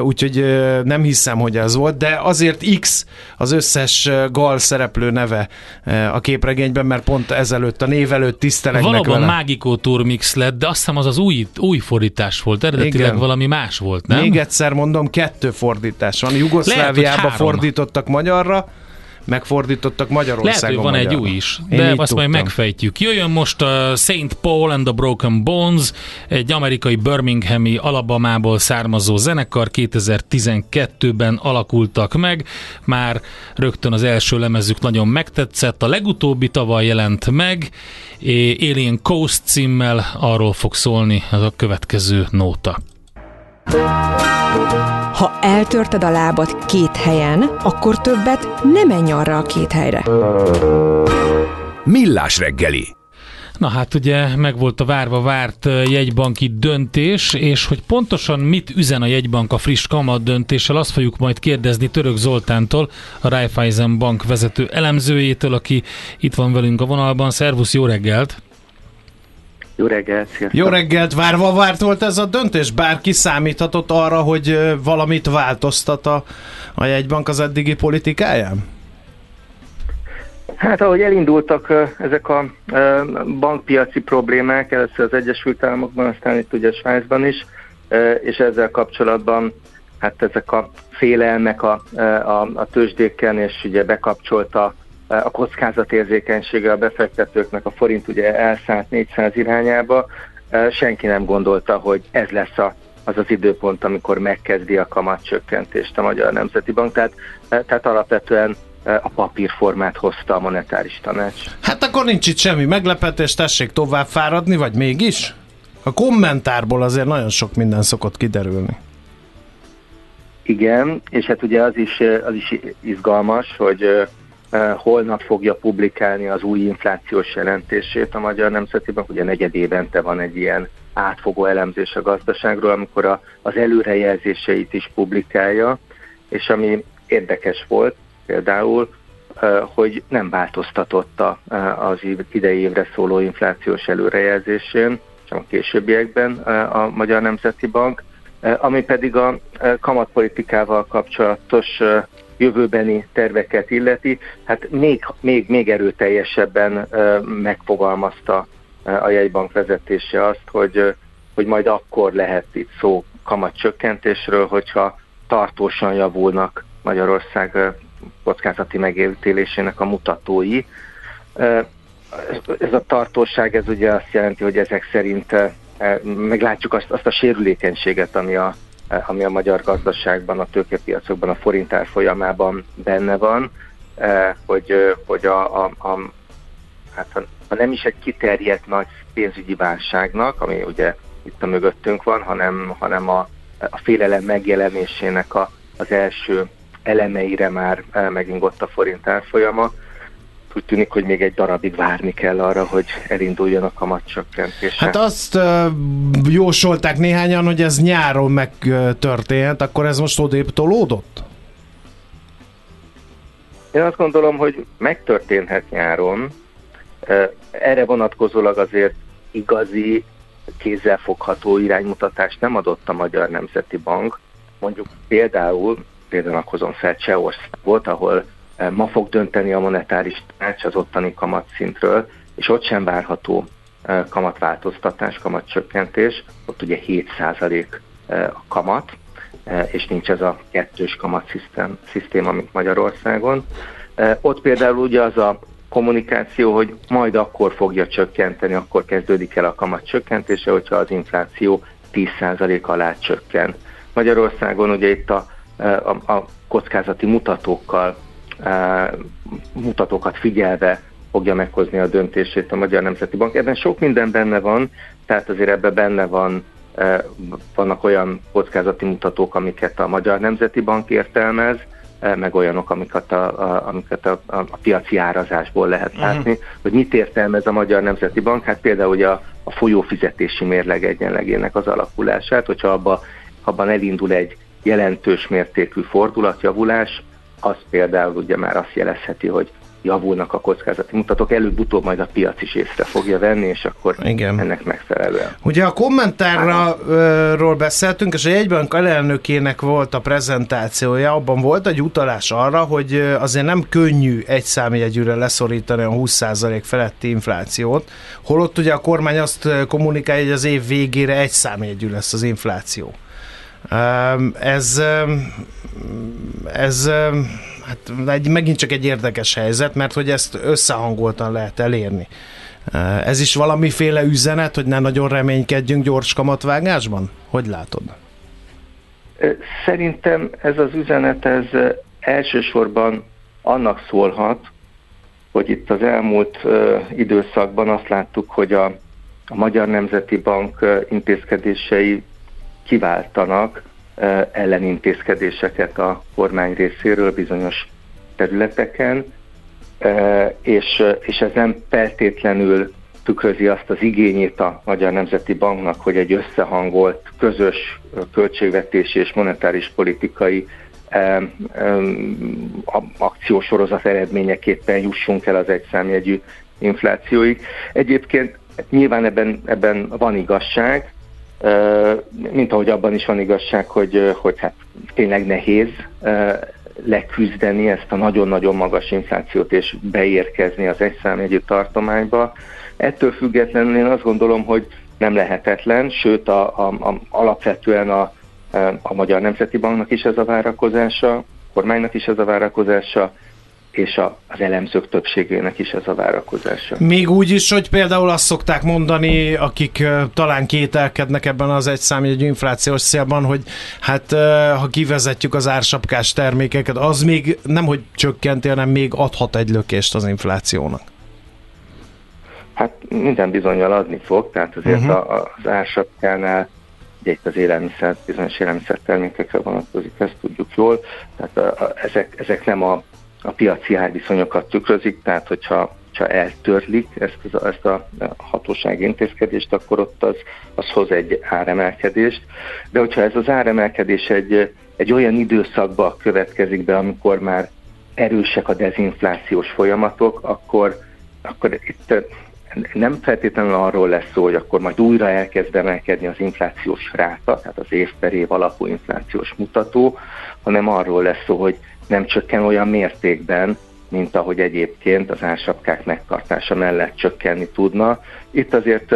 Úgyhogy nem hiszem, hogy ez volt, de azért X az összes gal szereplő neve a képregényben, mert pont ezelőtt, a név előtt tisztelegnek Valóban vele. Mágikó Tour Mix lett, de azt hiszem az az új, új fordítás volt, eredetileg Igen. valami más volt, nem? Még egyszer mondom, kettő fordítás van. Jugoszláviába Lehet, fordítottak magyarra, megfordítottak Magyarországon Lehet, hogy van egy magyarra. új is, Én de így azt majd tudtam. megfejtjük. Jöjjön most a St. Paul and the Broken Bones, egy amerikai Birminghami Alabamából származó zenekar 2012-ben alakultak meg, már rögtön az első lemezük nagyon megtetszett, a legutóbbi tavaly jelent meg, Alien Coast címmel arról fog szólni az a következő nóta. Ha eltörted a lábad két helyen, akkor többet ne menj arra a két helyre. Millás reggeli. Na hát ugye meg volt a várva várt jegybanki döntés, és hogy pontosan mit üzen a jegybank a friss kamat döntéssel, azt fogjuk majd kérdezni Török Zoltántól, a Raiffeisen Bank vezető elemzőjétől, aki itt van velünk a vonalban. Szervusz, jó reggelt! Jó reggelt, sziasztok. Jó reggelt, várva várt volt ez a döntés? Bárki számíthatott arra, hogy valamit változtat a, a jegybank az eddigi politikáján? Hát ahogy elindultak ezek a bankpiaci problémák, először az Egyesült Államokban, aztán itt ugye Svájcban is, és ezzel kapcsolatban hát ezek a félelmek a, a, a tőzsdéken, és ugye bekapcsolta a kockázatérzékenysége a befektetőknek, a forint ugye elszállt 400 irányába, senki nem gondolta, hogy ez lesz a, az az időpont, amikor megkezdi a kamatcsökkentést a Magyar Nemzeti Bank, tehát, tehát alapvetően a papírformát hozta a monetáris tanács. Hát akkor nincs itt semmi meglepetés, tessék tovább fáradni, vagy mégis? A kommentárból azért nagyon sok minden szokott kiderülni. Igen, és hát ugye az is, az is izgalmas, hogy holnap fogja publikálni az új inflációs jelentését a Magyar Nemzeti Bank. Ugye negyed évente van egy ilyen átfogó elemzés a gazdaságról, amikor a, az előrejelzéseit is publikálja, és ami érdekes volt például, uh, hogy nem változtatott a, az idei évre szóló inflációs előrejelzésén, sem a későbbiekben a Magyar Nemzeti Bank, ami pedig a kamatpolitikával kapcsolatos jövőbeni terveket illeti, hát még, még, még erőteljesebben megfogalmazta a jegybank vezetése azt, hogy, hogy majd akkor lehet itt szó kamatcsökkentésről, hogyha tartósan javulnak Magyarország kockázati megérítélésének a mutatói. Ez a tartóság, ez ugye azt jelenti, hogy ezek szerint meglátjuk azt, azt a sérülékenységet, ami a, ami a magyar gazdaságban, a tőkepiacokban, a forint árfolyamában benne van, hogy, hogy a, a, a, hát ha, nem is egy kiterjedt nagy pénzügyi válságnak, ami ugye itt a mögöttünk van, hanem, hanem a, a félelem megjelenésének a, az első elemeire már megingott a forint árfolyama, úgy tűnik, hogy még egy darabig várni kell arra, hogy elinduljon a kamatcsökkentés. Hát azt uh, jósolták néhányan, hogy ez nyáron megtörténhet, akkor ez most odébb tolódott? Én azt gondolom, hogy megtörténhet nyáron. Erre vonatkozólag azért igazi, kézzelfogható iránymutatást nem adott a Magyar Nemzeti Bank. Mondjuk például, például hozom fel Csehországot, ahol ma fog dönteni a monetáris tanács az ottani kamatszintről, és ott sem várható kamatváltoztatás, kamatcsökkentés, ott ugye 7% a kamat, és nincs ez a kettős kamatszisztém, szisztéma, mint Magyarországon. Ott például ugye az a kommunikáció, hogy majd akkor fogja csökkenteni, akkor kezdődik el a kamat csökkentése, hogyha az infláció 10% alá csökken. Magyarországon ugye itt a, a, a kockázati mutatókkal mutatókat figyelve fogja meghozni a döntését a Magyar Nemzeti Bank. Ebben sok minden benne van, tehát azért ebben benne van, vannak olyan kockázati mutatók, amiket a Magyar Nemzeti Bank értelmez, meg olyanok, amiket a, a, amiket a, a, a piaci árazásból lehet látni. Uh-huh. Hogy mit értelmez a Magyar Nemzeti Bank? Hát például ugye a, a folyófizetési mérleg egyenlegének az alakulását, hogyha abba, abban elindul egy jelentős mértékű fordulatjavulás, az például ugye már azt jelezheti, hogy javulnak a kockázati mutatók, előbb-utóbb majd a piac is észre fogja venni, és akkor Igen. ennek megfelelően. Ugye a kommentárról beszéltünk, és a jegybank alelnökének volt a prezentációja, abban volt egy utalás arra, hogy azért nem könnyű egy számjegyűre leszorítani a 20% feletti inflációt, holott ugye a kormány azt kommunikálja, hogy az év végére egy számjegyű lesz az infláció. Ez, ez hát egy, megint csak egy érdekes helyzet, mert hogy ezt összehangoltan lehet elérni. Ez is valamiféle üzenet, hogy ne nagyon reménykedjünk gyors kamatvágásban? Hogy látod? Szerintem ez az üzenet ez elsősorban annak szólhat, hogy itt az elmúlt időszakban azt láttuk, hogy a, a Magyar Nemzeti Bank intézkedései kiváltanak ellenintézkedéseket a kormány részéről bizonyos területeken, és, és ez nem feltétlenül tükrözi azt az igényét a Magyar Nemzeti Banknak, hogy egy összehangolt, közös költségvetési és monetáris politikai akciósorozat eredményeképpen jussunk el az egyszámjegyű inflációig. Egyébként nyilván ebben, ebben van igazság, mint ahogy abban is van igazság, hogy, hogy hát tényleg nehéz leküzdeni ezt a nagyon-nagyon magas inflációt és beérkezni az egyszámjegyű tartományba. Ettől függetlenül én azt gondolom, hogy nem lehetetlen, sőt a, a, a, alapvetően a, a Magyar Nemzeti Banknak is ez a várakozása, a kormánynak is ez a várakozása, és a, az elemzők többségének is ez a várakozása. Még úgy is, hogy például azt szokták mondani, akik talán kételkednek ebben az egyszámjegyű inflációs célban, hogy hát ha kivezetjük az ársapkás termékeket, az még nem hogy csökkenti, hanem még adhat egy lökést az inflációnak. Hát minden bizonyal adni fog, tehát azért uh-huh. a, az ársapkánál ugye itt az élelmiszer, bizonyos élelmiszer termékekre vonatkozik, ezt tudjuk jól, tehát a, a, ezek, ezek nem a a piaci árviszonyokat tükrözik, tehát hogyha ha eltörlik ezt, az, ezt a hatósági intézkedést, akkor ott az, az hoz egy áremelkedést. De hogyha ez az áremelkedés egy, egy olyan időszakba következik be, amikor már erősek a dezinflációs folyamatok, akkor, akkor itt nem feltétlenül arról lesz szó, hogy akkor majd újra elkezd emelkedni az inflációs ráta, tehát az év per év alapú inflációs mutató, hanem arról lesz szó, hogy nem csökken olyan mértékben, mint ahogy egyébként az ársapkák megtartása mellett csökkenni tudna. Itt azért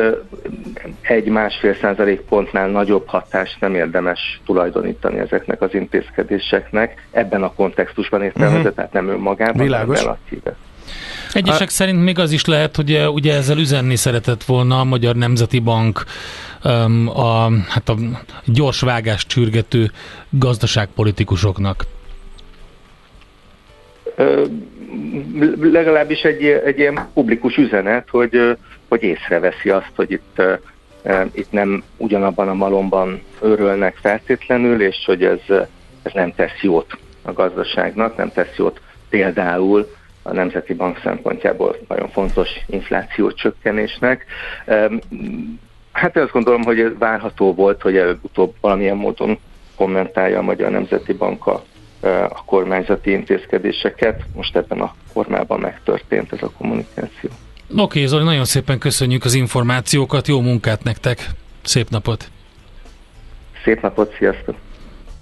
egy-másfél százalék pontnál nagyobb hatást nem érdemes tulajdonítani ezeknek az intézkedéseknek. Ebben a kontextusban értelmezett, uh-huh. tehát nem önmagában, Világos. hanem Egyesek a... szerint még az is lehet, hogy ugye ezzel üzenni szeretett volna a Magyar Nemzeti Bank a, hát a gyors vágást csürgető gazdaságpolitikusoknak legalábbis egy, egy ilyen publikus üzenet, hogy, hogy észreveszi azt, hogy itt, itt nem ugyanabban a malomban örülnek feltétlenül, és hogy ez, ez nem tesz jót a gazdaságnak, nem tesz jót például a Nemzeti Bank szempontjából nagyon fontos infláció csökkenésnek. Hát azt gondolom, hogy várható volt, hogy előbb-utóbb valamilyen módon kommentálja a Magyar Nemzeti Bank a a kormányzati intézkedéseket. Most ebben a formában megtörtént ez a kommunikáció. Oké, okay, Zoli, nagyon szépen köszönjük az információkat, jó munkát nektek, szép napot! Szép napot, sziasztok!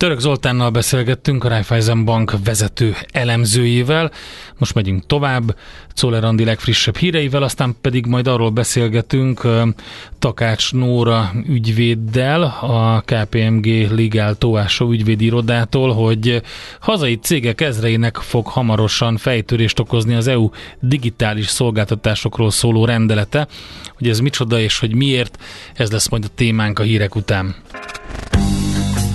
Török Zoltánnal beszélgettünk, a Raiffeisen Bank vezető elemzőjével. Most megyünk tovább, Czoller Andi legfrissebb híreivel, aztán pedig majd arról beszélgetünk Takács Nóra ügyvéddel, a KPMG Legal Tóásó ügyvédi irodától, hogy hazai cégek ezreinek fog hamarosan fejtörést okozni az EU digitális szolgáltatásokról szóló rendelete. Hogy ez micsoda és hogy miért, ez lesz majd a témánk a hírek után.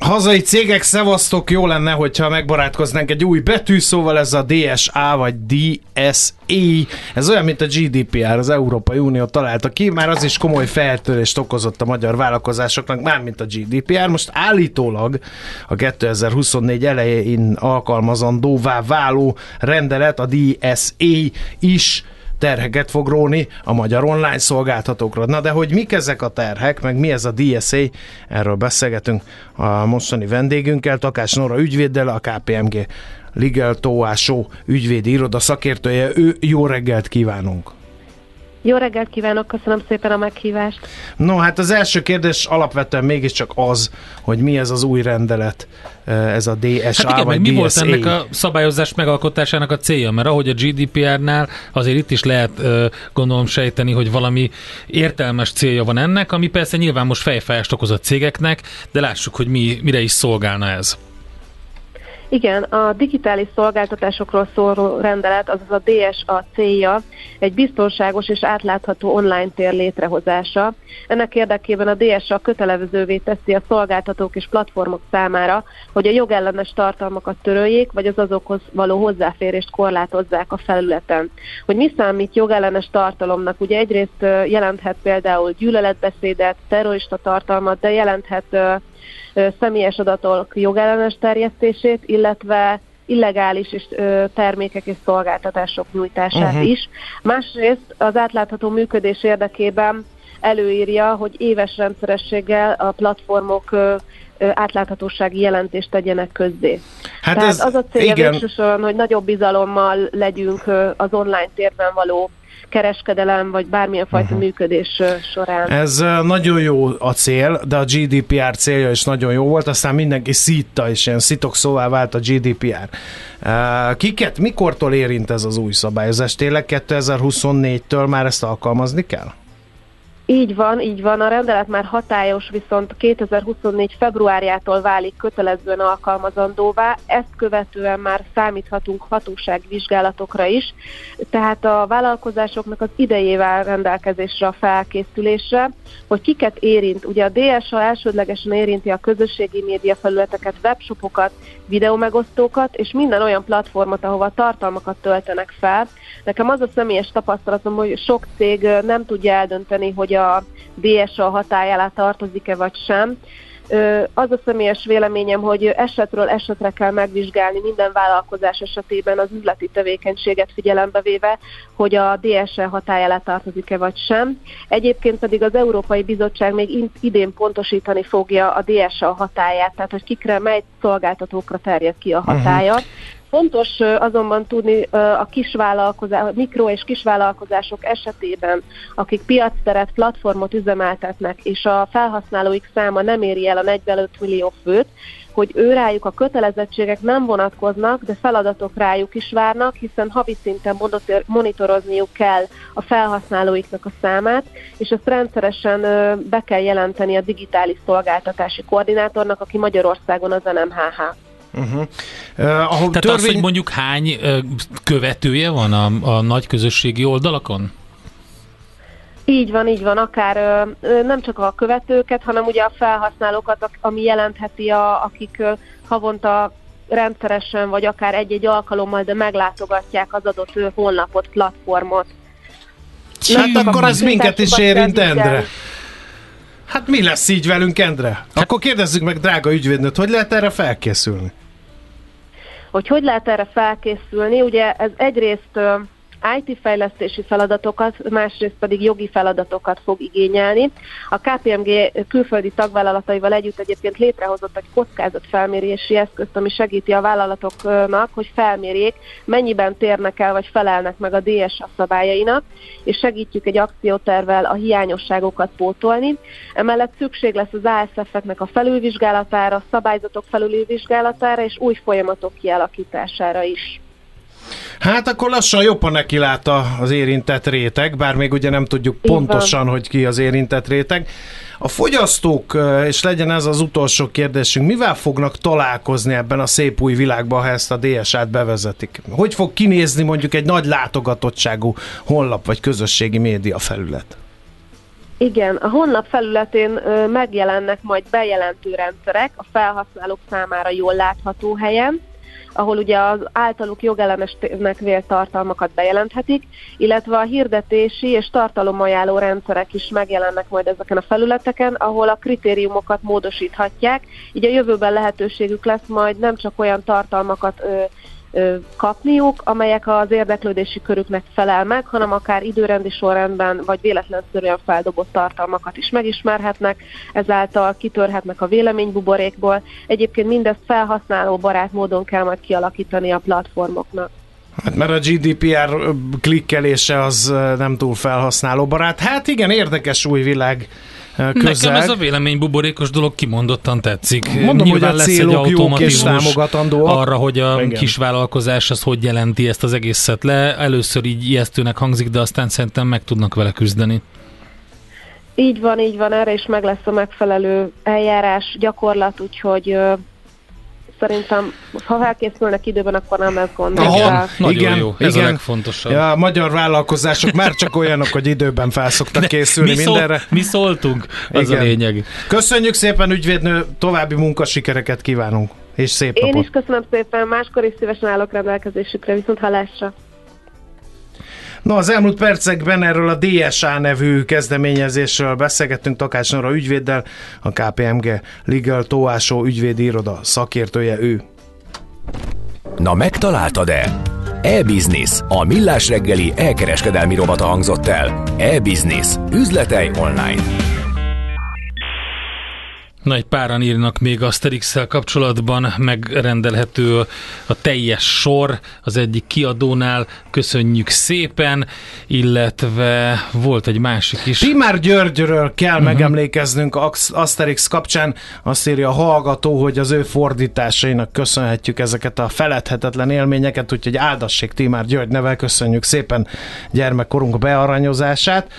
Hazai cégek, szevasztok, jó lenne, hogyha megbarátkoznánk egy új betű, szóval ez a DSA vagy DSE, ez olyan, mint a GDPR, az Európai Unió találta ki, már az is komoly feltörést okozott a magyar vállalkozásoknak, már mint a GDPR. Most állítólag a 2024 elején alkalmazandóvá váló rendelet, a DSE is terheket fog róni a magyar online szolgáltatókra. Na de hogy mik ezek a terhek, meg mi ez a DSA, erről beszélgetünk a mostani vendégünkkel, Takás Nora ügyvéddel, a KPMG Legal Tóásó ügyvédi iroda szakértője. Ő jó reggelt kívánunk! Jó reggelt kívánok, köszönöm szépen a meghívást. No, hát az első kérdés alapvetően mégiscsak az, hogy mi ez az új rendelet, ez a DSA hát igen, vagy mi DSA. volt ennek a szabályozás megalkotásának a célja? Mert ahogy a GDPR-nál azért itt is lehet gondolom sejteni, hogy valami értelmes célja van ennek, ami persze nyilván most fejfájást okoz a cégeknek, de lássuk, hogy mi, mire is szolgálna ez. Igen, a digitális szolgáltatásokról szóló rendelet, azaz a DSA célja egy biztonságos és átlátható online tér létrehozása. Ennek érdekében a DSA kötelezővé teszi a szolgáltatók és platformok számára, hogy a jogellenes tartalmakat töröljék, vagy az azokhoz való hozzáférést korlátozzák a felületen. Hogy mi számít jogellenes tartalomnak? Ugye egyrészt jelenthet például gyűlöletbeszédet, terrorista tartalmat, de jelenthet személyes adatok jogellenes terjesztését, illetve illegális és termékek és szolgáltatások nyújtását uh-huh. is. Másrészt az átlátható működés érdekében előírja, hogy éves rendszerességgel a platformok átláthatósági jelentést tegyenek közzé. Hát Tehát ez, az a célja végsősorban, hogy nagyobb bizalommal legyünk az online térben való kereskedelem, vagy bármilyen fajta uh-huh. működés során. Ez nagyon jó a cél, de a GDPR célja is nagyon jó volt, aztán mindenki szítta, és ilyen szitok szóvá vált a GDPR. Kiket, mikortól érint ez az új szabályozás? Tényleg 2024-től már ezt alkalmazni kell? Így van, így van. A rendelet már hatályos, viszont 2024. februárjától válik kötelezően alkalmazandóvá. Ezt követően már számíthatunk hatóságvizsgálatokra is, tehát a vállalkozásoknak az idejével rendelkezésre a felkészülésre, hogy kiket érint. Ugye a DSA elsődlegesen érinti a közösségi média felületeket, webshopokat, videómegosztókat, és minden olyan platformot, ahova tartalmakat töltenek fel. Nekem az a személyes tapasztalatom, hogy sok cég nem tudja eldönteni, hogy a DSA hatály alá tartozik-e vagy sem. Az a személyes véleményem, hogy esetről esetre kell megvizsgálni minden vállalkozás esetében az üzleti tevékenységet figyelembe véve, hogy a DSE hatály alá tartozik-e vagy sem. Egyébként pedig az Európai Bizottság még idén pontosítani fogja a DSA hatáját, tehát hogy kikre, mely szolgáltatókra terjed ki a hatája. Uh-huh. Fontos azonban tudni a kisvállalkozás, mikro- és kisvállalkozások esetében, akik piacteret, platformot üzemeltetnek, és a felhasználóik száma nem éri el a 45 millió főt, hogy ő rájuk a kötelezettségek nem vonatkoznak, de feladatok rájuk is várnak, hiszen havi szinten monitorozniuk kell a felhasználóiknak a számát, és ezt rendszeresen be kell jelenteni a digitális szolgáltatási koordinátornak, aki Magyarországon az NMHH. Uh-huh. Uh, Tehát törvény... az, hogy mondjuk hány uh, követője van a, a nagy közösségi oldalakon? Így van, így van, akár ö, nem csak a követőket, hanem ugye a felhasználókat, ami jelentheti, a, akik ö, havonta rendszeresen, vagy akár egy-egy alkalommal, de meglátogatják az adott honlapot, platformot. Hát akkor ez minket is érint, Endre. Hát mi lesz így velünk, Endre? Akkor kérdezzük meg, drága ügyvédnőt, hogy lehet erre felkészülni? Hogy hogy lehet erre felkészülni? Ugye ez egyrészt IT-fejlesztési feladatokat, másrészt pedig jogi feladatokat fog igényelni. A KPMG külföldi tagvállalataival együtt egyébként létrehozott egy kockázatfelmérési eszközt, ami segíti a vállalatoknak, hogy felmérjék, mennyiben térnek el vagy felelnek meg a DSA szabályainak, és segítjük egy akciótervel a hiányosságokat pótolni. Emellett szükség lesz az ASF-eknek a felülvizsgálatára, szabályzatok felülvizsgálatára és új folyamatok kialakítására is. Hát akkor lassan jobban neki lát az érintett réteg, bár még ugye nem tudjuk Így pontosan, van. hogy ki az érintett réteg. A fogyasztók, és legyen ez az utolsó kérdésünk, mivel fognak találkozni ebben a szép új világban, ha ezt a DSA-t bevezetik? Hogy fog kinézni mondjuk egy nagy látogatottságú honlap vagy közösségi média felület? Igen, a honlap felületén megjelennek majd bejelentő rendszerek a felhasználók számára jól látható helyen, ahol ugye az általuk jogellenesnek vélt tartalmakat bejelenthetik, illetve a hirdetési és tartalomajánló rendszerek is megjelennek majd ezeken a felületeken, ahol a kritériumokat módosíthatják, így a jövőben lehetőségük lesz majd nem csak olyan tartalmakat ö, kapniuk, amelyek az érdeklődési körüknek felel meg, hanem akár időrendi sorrendben vagy véletlenszerűen feldobott tartalmakat is megismerhetnek, ezáltal kitörhetnek a véleménybuborékból. Egyébként mindezt felhasználó barát módon kell majd kialakítani a platformoknak. Hát mert a GDPR klikkelése az nem túl felhasználóbarát. Hát igen, érdekes új világ közeg. Nekem ez a véleménybuborékos dolog kimondottan tetszik. Mondom, Nyilván hogy a lesz egy célok jók és automatizmus arra, hogy a Igen. kisvállalkozás az hogy jelenti ezt az egészet le. Először így ijesztőnek hangzik, de aztán szerintem meg tudnak vele küzdeni. Így van, így van, erre is meg lesz a megfelelő eljárás, gyakorlat, úgyhogy szerintem, ha felkészülnek időben, akkor nem lesz gond. Aha. Nagyon igen, jó, ez igen. a legfontosabb. Ja, a magyar vállalkozások már csak olyanok, hogy időben felszoktak készülni mi, mindenre. mi szóltunk, az Igen. a lényeg. Köszönjük szépen, ügyvédnő, további munkasikereket kívánunk, és szép Én napot. is köszönöm szépen, máskor is szívesen állok rendelkezésükre, viszont hallásra. No, az elmúlt percekben erről a DSA nevű kezdeményezésről beszélgettünk Takács Nora ügyvéddel, a KPMG Legal Tóásó ügyvédi iroda szakértője ő. Na megtaláltad-e? E-Business, a millás reggeli elkereskedelmi robata hangzott el. E-Business. Üzletei online. Na, egy páran írnak még asterix kapcsolatban, megrendelhető a teljes sor az egyik kiadónál, köszönjük szépen, illetve volt egy másik is. Timár Györgyről kell uh-huh. megemlékeznünk Asterix kapcsán. Azt írja a hallgató, hogy az ő fordításainak köszönhetjük ezeket a feledhetetlen élményeket, úgyhogy áldassék Timár György nevel, köszönjük szépen gyermekkorunk bearanyozását.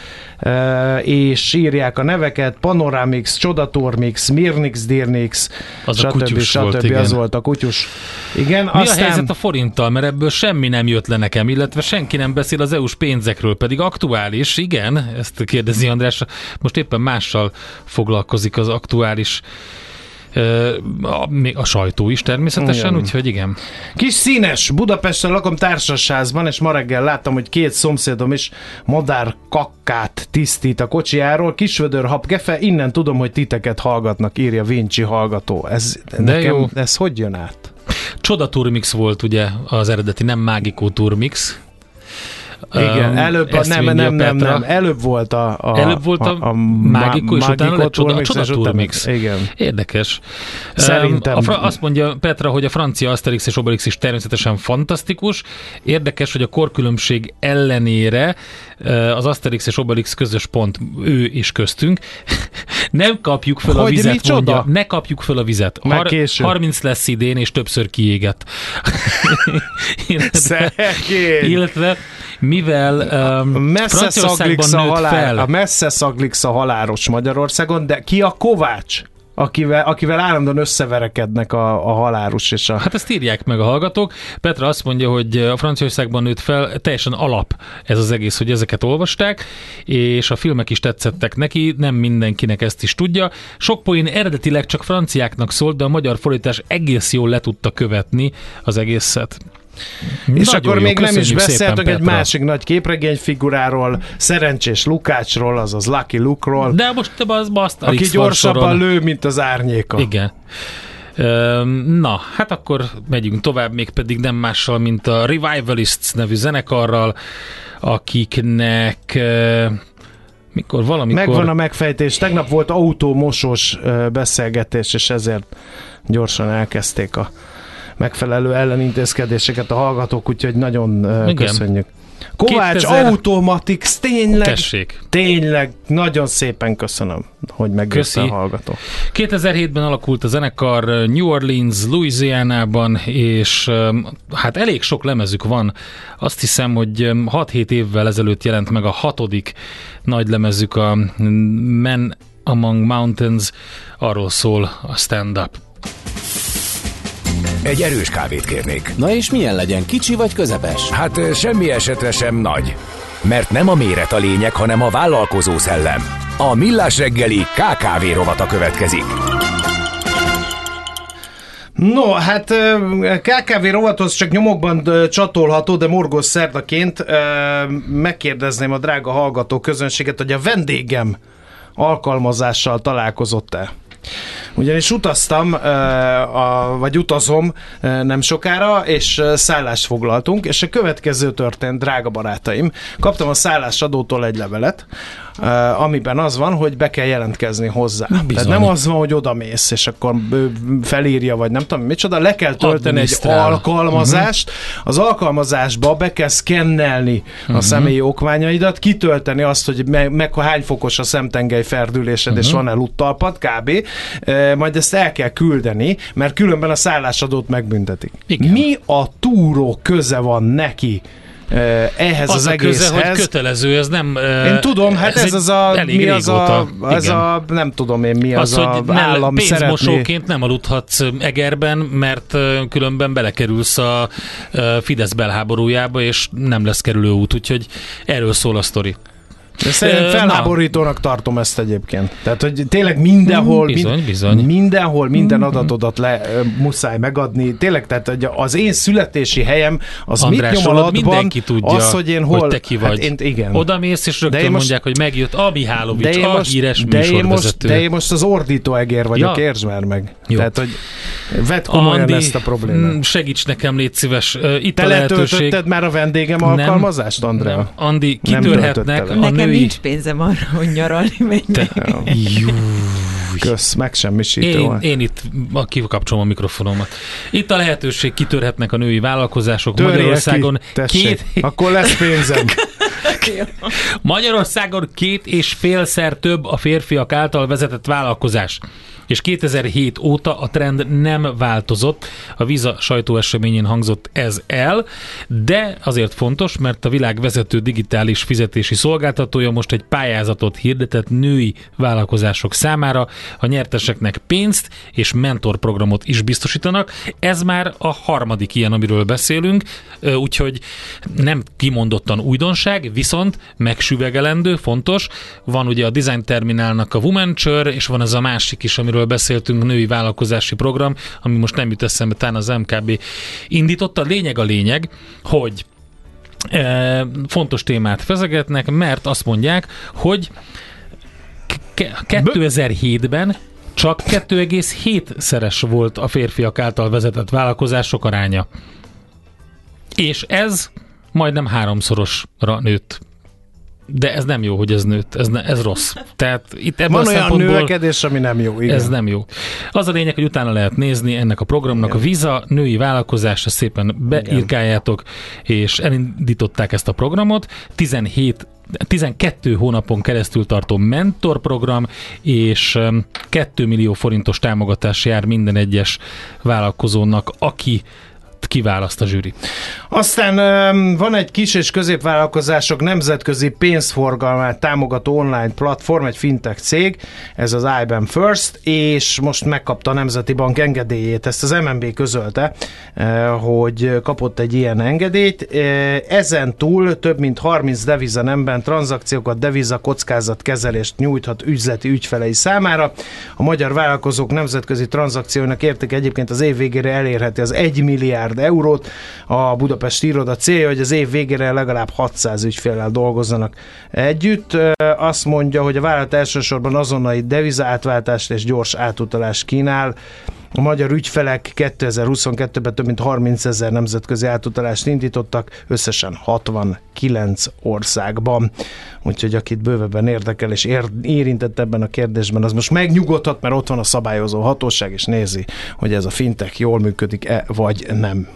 És írják a neveket, Panoramix, Csodatormix, Mirnix, Dirnix, Az a stb. kutyus stb. volt, az igen. volt a kutyus. Igen, Mi aztán... a helyzet a forinttal, mert ebből semmi nem jött le nekem, illetve senki nem beszél az EU-s pénzekről, pedig aktuális, igen, ezt kérdezi András, most éppen mással foglalkozik az aktuális ö, a, még a sajtó is természetesen, Igen. úgyhogy igen. Kis színes, Budapesten lakom társasházban, és ma reggel láttam, hogy két szomszédom is madár kakkát tisztít a kocsijáról. Kisvödör habgefe, innen tudom, hogy titeket hallgatnak, írja Vinci hallgató. Ez, De nekem, jó. ez hogy jön át? Csoda Turmix volt ugye az eredeti, nem Mágikó Turmix. Igen, előbb, a, nem, nem, a nem, nem, előbb volt a, a Előbb volt a Mágikó, és utána lett Csoda- a Csoda és utána- Turmix. Igen. Érdekes. Szerintem- A fra- azt mondja Petra, hogy a francia Asterix és Obelix is természetesen fantasztikus. Érdekes, hogy a korkülönbség ellenére az Asterix és Obelix közös pont ő is köztünk. Nem kapjuk föl a Hogy vizet, micsoda? mondja. Ne kapjuk föl a vizet. Már késő. 30 lesz idén, és többször kiégett. Illetve mivel um, Messze Franciaországban szaglix a, nőtt halál, fel, a messze szaglix a halálos Magyarországon, de ki a Kovács? Akivel, akivel állandóan összeverekednek a, a halárus és a... Hát ezt írják meg a hallgatók. Petra azt mondja, hogy a Franciaországban nőtt fel, teljesen alap ez az egész, hogy ezeket olvasták, és a filmek is tetszettek neki, nem mindenkinek ezt is tudja. Sok poén eredetileg csak franciáknak szólt, de a magyar fordítás egész jól le tudta követni az egészet. És Nagyon akkor jó, még nem is beszéltünk egy Petra. másik nagy képregény figuráról, Szerencsés Lukácsról, azaz Lucky Luke-ról, De most te az azt aki gyorsabban lő, mint az árnyéka. Igen. Na, hát akkor megyünk tovább, mégpedig nem mással, mint a Revivalists nevű zenekarral, akiknek mikor valamikor... Megvan a megfejtés. Tegnap volt autómosós ö, beszélgetés, és ezért gyorsan elkezdték a megfelelő ellenintézkedéseket a hallgatók, úgyhogy nagyon Igen. köszönjük. Kovács 2000 Automatics, tényleg, Tessék. tényleg, nagyon szépen köszönöm, hogy megjött a hallgató. 2007-ben alakult a zenekar New Orleans, Louisiana-ban, és hát elég sok lemezük van. Azt hiszem, hogy öm, 6-7 évvel ezelőtt jelent meg a hatodik nagy lemezük, a Men Among Mountains, arról szól a stand-up. Egy erős kávét kérnék. Na és milyen legyen, kicsi vagy közepes? Hát ö, semmi esetre sem nagy. Mert nem a méret a lényeg, hanem a vállalkozó szellem. A Millás reggeli KKV rovata következik. No, hát KKV rovathoz csak nyomokban csatolható, de morgós szerdaként megkérdezném a drága hallgató közönséget, hogy a vendégem alkalmazással találkozott-e? Ugyanis utaztam, vagy utazom nem sokára, és szállást foglaltunk, és a következő történt, drága barátaim. Kaptam a szállásadótól egy levelet, amiben az van, hogy be kell jelentkezni hozzá. Bizony. Tehát nem az van, hogy oda mész, és akkor felírja, vagy nem tudom micsoda, le kell tölteni egy alkalmazást, uh-huh. az alkalmazásba be kell szkennelni uh-huh. a személyi okmányaidat, kitölteni azt, hogy meg, meg hány fokos a szemtengely ferdülésed, uh-huh. és van-e luttalpad, kb. E, majd ezt el kell küldeni, mert különben a szállásadót megbüntetik. Igen. Mi a túró köze van neki ehhez az, az a egészhez. Köze, hogy kötelező, ez nem... Én tudom, hát ez, ez az a... Mi az a, ez a, nem tudom én mi az, az a hogy állam pénzmosóként szeretné. nem aludhatsz Egerben, mert különben belekerülsz a Fidesz belháborújába, és nem lesz kerülő út, úgyhogy erről szól a sztori. De szerintem felháborítónak Na. tartom ezt egyébként. Tehát, hogy tényleg mindenhol, bizony, mind, bizony. mindenhol minden adatodat le muszáj megadni. Tényleg, tehát hogy az én születési helyem, az András, mit nyom alatban, mindenki tudja, az, hogy én hol... Hogy te ki vagy. Hát én, igen. Oda mész, és rögtön most, mondják, hogy megjött a Mihálovics, de a most, híres de én, most, de én most az ordító egér vagyok, ja. értsd már meg. Jó. Tehát, hogy vedd komolyan Andi, ezt a problémát. Mm, segíts nekem, légy szíves. Itt Te a lehetőség... már a vendégem alkalmazást, Andrea? Andi, kitörhetnek a női nincs pénzem arra, hogy nyaralni menjek. Kösz, megsemmisítő. Én, én itt kikapcsolom a mikrofonomat. Itt a lehetőség, kitörhetnek a női vállalkozások Törje Magyarországon. Ki, két... Akkor lesz pénzem. Magyarországon két és félszer több a férfiak által vezetett vállalkozás és 2007 óta a trend nem változott. A Visa sajtóeseményén hangzott ez el, de azért fontos, mert a világ vezető digitális fizetési szolgáltatója most egy pályázatot hirdetett női vállalkozások számára. A nyerteseknek pénzt és mentorprogramot is biztosítanak. Ez már a harmadik ilyen, amiről beszélünk, úgyhogy nem kimondottan újdonság, viszont megsüvegelendő, fontos. Van ugye a Design Terminálnak a Woman és van ez a másik is, amiről amiről beszéltünk, női vállalkozási program, ami most nem jut eszembe, talán az MKB indította. Lényeg a lényeg, hogy e, fontos témát fezegetnek, mert azt mondják, hogy 2007-ben csak 2,7-szeres volt a férfiak által vezetett vállalkozások aránya. És ez majdnem háromszorosra nőtt de ez nem jó, hogy ez nőtt, ez, ne, ez rossz. Tehát itt ebben Van a olyan növekedés, ami nem jó. Igen. Ez nem jó. Az a lényeg, hogy utána lehet nézni ennek a programnak igen. a Visa női vállalkozása, szépen beírkáljátok, és elindították ezt a programot. 17 12 hónapon keresztül tartó mentorprogram, és 2 millió forintos támogatás jár minden egyes vállalkozónak, aki kiválaszt a zsűri. Aztán van egy kis és középvállalkozások nemzetközi pénzforgalmát támogató online platform, egy fintech cég, ez az IBM First, és most megkapta a Nemzeti Bank engedélyét. Ezt az MNB közölte, hogy kapott egy ilyen engedélyt. Ezen túl több mint 30 deviza nemben tranzakciókat, deviza kockázat kezelést nyújthat üzleti ügyfelei számára. A magyar vállalkozók nemzetközi tranzakciónak érték egyébként az év végére elérheti az 1 milliárd eurót. A Budapest iroda célja, hogy az év végére legalább 600 ügyféllel dolgozzanak együtt. Azt mondja, hogy a vállalat elsősorban azonnali devizaátváltást és gyors átutalást kínál. A magyar ügyfelek 2022-ben több mint 30 ezer nemzetközi átutalást indítottak, összesen 69 országban. Úgyhogy akit bővebben érdekel és ér, érintett ebben a kérdésben, az most megnyugodhat, mert ott van a szabályozó hatóság, és nézi, hogy ez a fintek jól működik-e, vagy nem.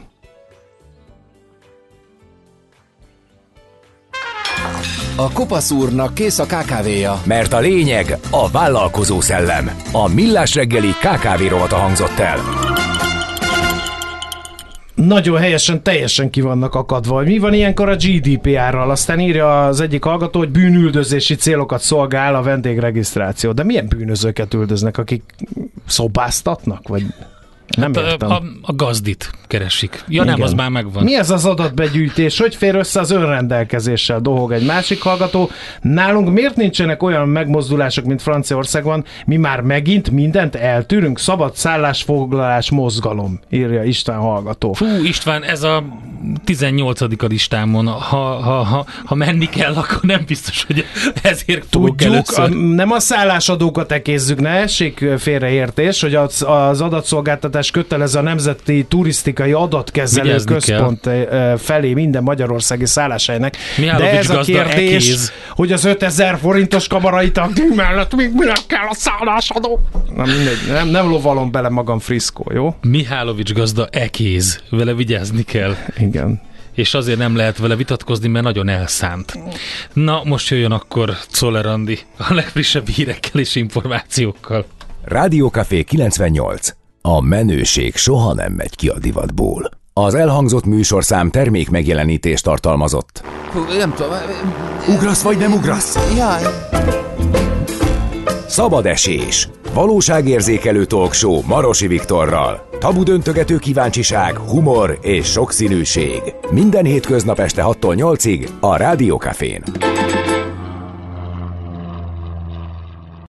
A Kopasz úrnak kész a kávéja, mert a lényeg a vállalkozó szellem. A Millás reggeli KKV rovata hangzott el. Nagyon helyesen, teljesen ki vannak akadva. Mi van ilyenkor a GDPR-ral? Aztán írja az egyik hallgató, hogy bűnüldözési célokat szolgál a vendégregisztráció. De milyen bűnözőket üldöznek, akik szobáztatnak? Vagy Nem Hát, értem. a, a gazdit keresik. Ja nem, Igen. az már megvan. Mi ez az adatbegyűjtés? Hogy fér össze az önrendelkezéssel? Dohog egy másik hallgató. Nálunk miért nincsenek olyan megmozdulások, mint Franciaországban? Mi már megint mindent eltűrünk? Szabad szállásfoglalás mozgalom, írja István hallgató. Fú, István, ez a 18. listámon. Ha, ha, ha, ha menni kell, akkor nem biztos, hogy ezért Tudjuk, a, nem a szállásadókat ekézzük, ne essék félreértés, hogy az, az adatszolgáltatás kötelező a Nemzeti Turisztikai Adatkezelő Vigyázni Központ eh, felé minden magyarországi szálláshelynek. Mihálovics De ez a kérdés, ekéz. hogy az 5000 forintos kamarai tagdíj mellett még minek kell a szállásadó? Na mindegy, nem, nem lovalom bele magam friszkó, jó? Mihálovics gazda ekéz. Vele vigyázni kell. Igen. És azért nem lehet vele vitatkozni, mert nagyon elszánt. Na, most jöjjön akkor Czoller Andi a legfrissebb hírekkel és információkkal. Rádiókafé 98. A menőség soha nem megy ki a divatból. Az elhangzott műsorszám termék megjelenítést tartalmazott. Hú, Nem tudom. Ugrasz vagy nem ugrasz? Jaj. Szabad esés. Valóságérzékelő talkshow Marosi Viktorral. Tabu döntögető kíváncsiság, humor és sokszínűség. Minden hétköznap este 6-tól 8-ig a Rádiókafén.